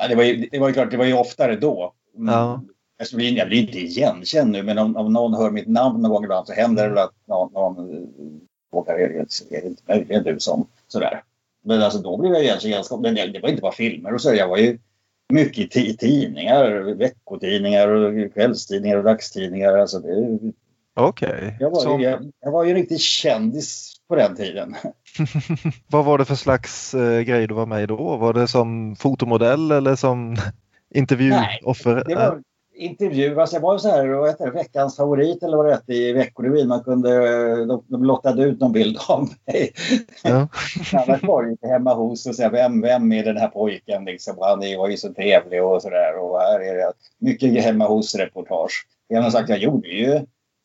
Ja, det, var ju, det var ju klart, det var ju oftare då. Mm. Ja. Jag blir, jag blir inte igenkänd nu, men om, om någon hör mitt namn någon gång ibland så händer det väl att någon, någon vågar, är det inte möjligen du som sådär. Men alltså då blev jag igenkänd. Men det, det var inte bara filmer och så. Jag var ju mycket i tidningar, veckotidningar och kvällstidningar och dagstidningar. Alltså det, Okej. Jag, var Som- ju- jag, jag var ju en riktig kändis på den tiden. (laughs) Vad var det för slags eh, grej du var med i då? Var det som fotomodell eller som (laughs) intervjuoffer? Det var intervju, alltså jag var ju så här, vad heter det, veckans favorit eller vad det hette i Veckorevyn. Man kunde, de, de lottade ut någon bild av mig. Ja. (laughs) Annars var det inte hemma hos och säga vem, vem är den här pojken liksom. Han är- var ju så trevlig och sådär. Och här är det mycket hemma hos-reportage. Jag har sagt, jag gjorde ju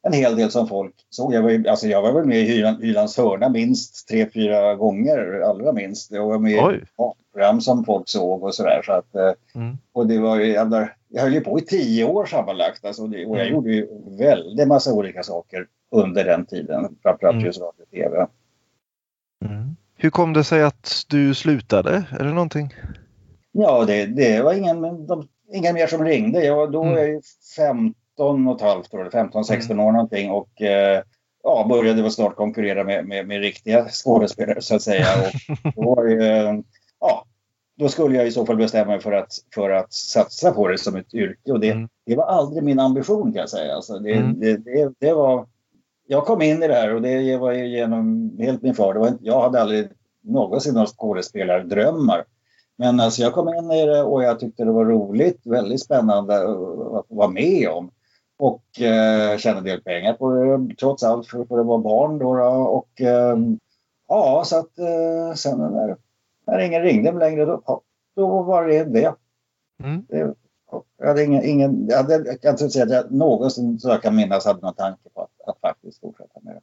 en hel del som folk såg. Jag var, alltså jag var väl med i Hylan- Hylands hörna minst tre, fyra gånger, allra minst. Jag var med Oj. i program som folk såg och sådär. Så att, eh, Mm. och det var jag, jag höll ju på i tio år sammanlagt. Alltså det, och jag Mm. gjorde ju väldigt massa olika saker under den tiden. Framförallt Mm. just radio och tv. Hur kom det sig att du slutade? Är det någonting? Ja, det, det var ingen, de, ingen mer som ringde. Jag, då Mm. är jag ju 15 och ett halvt år, 15-16 år någonting. Och eh, ja, började väl snart konkurrera med, med, med riktiga skådespelare så att säga. Och (laughs) då, eh, ja, då skulle jag i så fall bestämma mig för att, för att satsa på det som ett yrke. Och det, det var aldrig min ambition kan jag säga. Alltså, det, Mm. det, det, det var, jag kom in i det här och det var genom helt min far. Det var, jag hade aldrig någonsin några skådespelardrömmar. Men alltså jag kom in i det och jag tyckte det var roligt, väldigt spännande att vara med om. Och eh, tjäna en del pengar på det trots allt för, för det var barn då. då och eh, ja, så att eh, sen när, när ingen ringde längre då, då var det det. Mm. det jag hade ingen, ingen jag, hade, jag kan inte säga att jag någonsin så jag kan minnas hade någon tanke på att, att faktiskt fortsätta med det.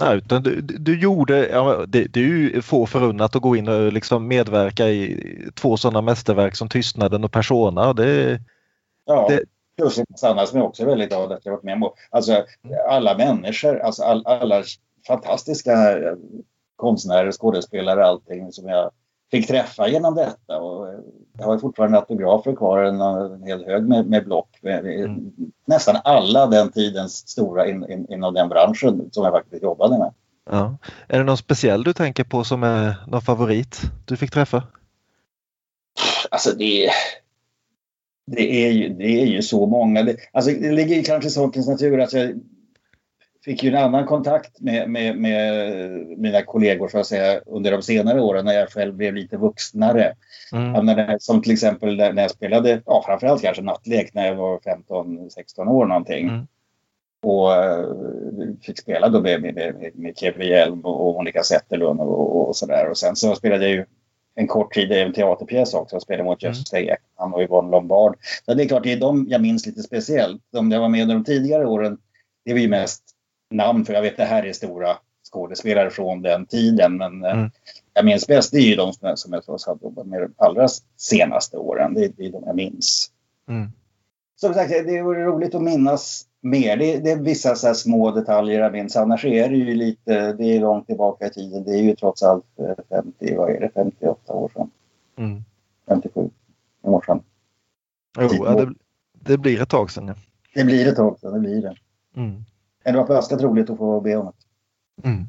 Nej, utan du, du du gjorde, ja, det, det är ju få förunnat att gå in och liksom medverka i två sådana mästerverk som Tystnaden och Persona. Det, Ja, Det- plus Sanna som jag också är väldigt glad att jag varit med om. Alltså alla människor, alltså all, alla fantastiska eh, konstnärer, skådespelare, allting som jag fick träffa genom detta. Och eh, jag har fortfarande autografer kvar, en, en hel hög med, med block. Med, med, Nästan alla den tidens stora in, in, inom den branschen som jag faktiskt jobbade med. ja. Är det någon speciell du tänker på som är någon favorit du fick träffa? Alltså det, det, är, ju, det är ju så många. Det, alltså det ligger ju kanske i sakens natur att jag fick ju en annan kontakt med, med, med mina kollegor så att säga, under de senare åren när jag själv blev lite vuxnare. Mm. När Som till exempel när jag spelade, ja, framförallt kanske nattlek när jag var 15-16 år någonting. Mm. Och eh, fick spela då med, med, med, med Kevin Hjelm och Monica Zetterlund och, och, och sådär. Och sen så spelade jag ju en kort tid i en teaterpjäs också. Jag spelade mot Gösta Ekman och Yvonne Lombard. Så det är klart, det är de jag minns lite speciellt. De jag var med under de tidigare åren, det var ju mest namn för jag vet det här är stora skådespelare från den tiden. Men eh, Mm. jag minns bäst, det är ju de som som jag trots allt jobbat med de allra senaste åren. Det, det är de jag minns. Mm. Som sagt, det vore roligt att minnas mer. Det, det är vissa så små detaljer jag minns. Annars är det ju lite, det är långt tillbaka i tiden. Det är ju trots allt eh, 50, vad är det, 58 år sedan. Mm. 57 år sedan. Jo, ja, det, det blir ett tag sedan. Ja. Det blir ett tag sedan, det blir det. Mm. Men det var ganska roligt att få be om det. Mm.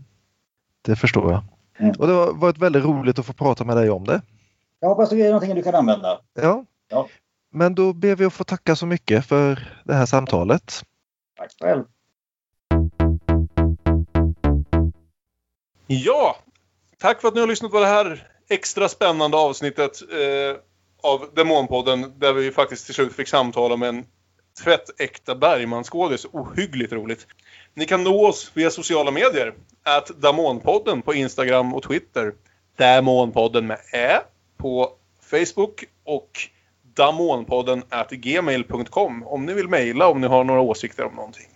Det förstår jag. Mm. Och det har varit väldigt roligt att få prata med dig om det. Jag hoppas det är någonting du kan använda. Ja. Ja. Men då ber vi att få tacka så mycket för det här samtalet. Tack själv. Ja, tack för att ni har lyssnat på det här extra spännande avsnittet eh, av Demonpodden där vi faktiskt till slut fick samtala med en tvättäkta Bergman-skådis. Ohyggligt roligt. Ni kan nå oss via sociala medier. Att Damonpodden på Instagram och Twitter. Damonpodden med Ä på Facebook och damonpodden at gmail.com om ni vill mejla om ni har några åsikter om någonting.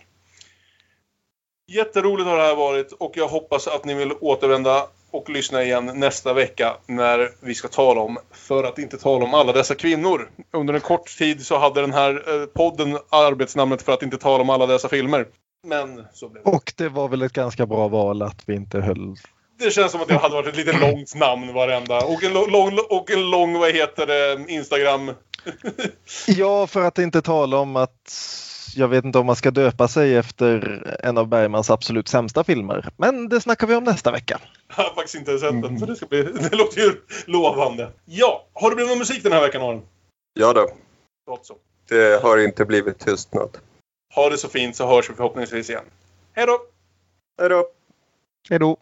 Jätteroligt har det här varit och jag hoppas att ni vill återvända och lyssna igen nästa vecka när vi ska tala om, för att inte tala om alla dessa kvinnor. Under en kort tid så hade den här eh, podden arbetsnamnet för att inte tala om alla dessa filmer. Men så blev det. Och det var väl ett ganska bra val att vi inte höll... Det känns som att det hade varit ett lite långt namn varenda. Och en lång, lång, och en lång vad heter det, Instagram. Ja, för att inte tala om att jag vet inte om man ska döpa sig efter en av Bergmans absolut sämsta filmer. Men det snackar vi om nästa vecka. Jag har faktiskt inte sett den, så det, ska bli, (laughs) det låter ju lovande. Ja, har det blivit någon musik den här veckan Aron? Ja då, så. det har inte blivit tystnad. Ha det så fint så hörs vi förhoppningsvis igen. Hej då! Hej då! Hej då!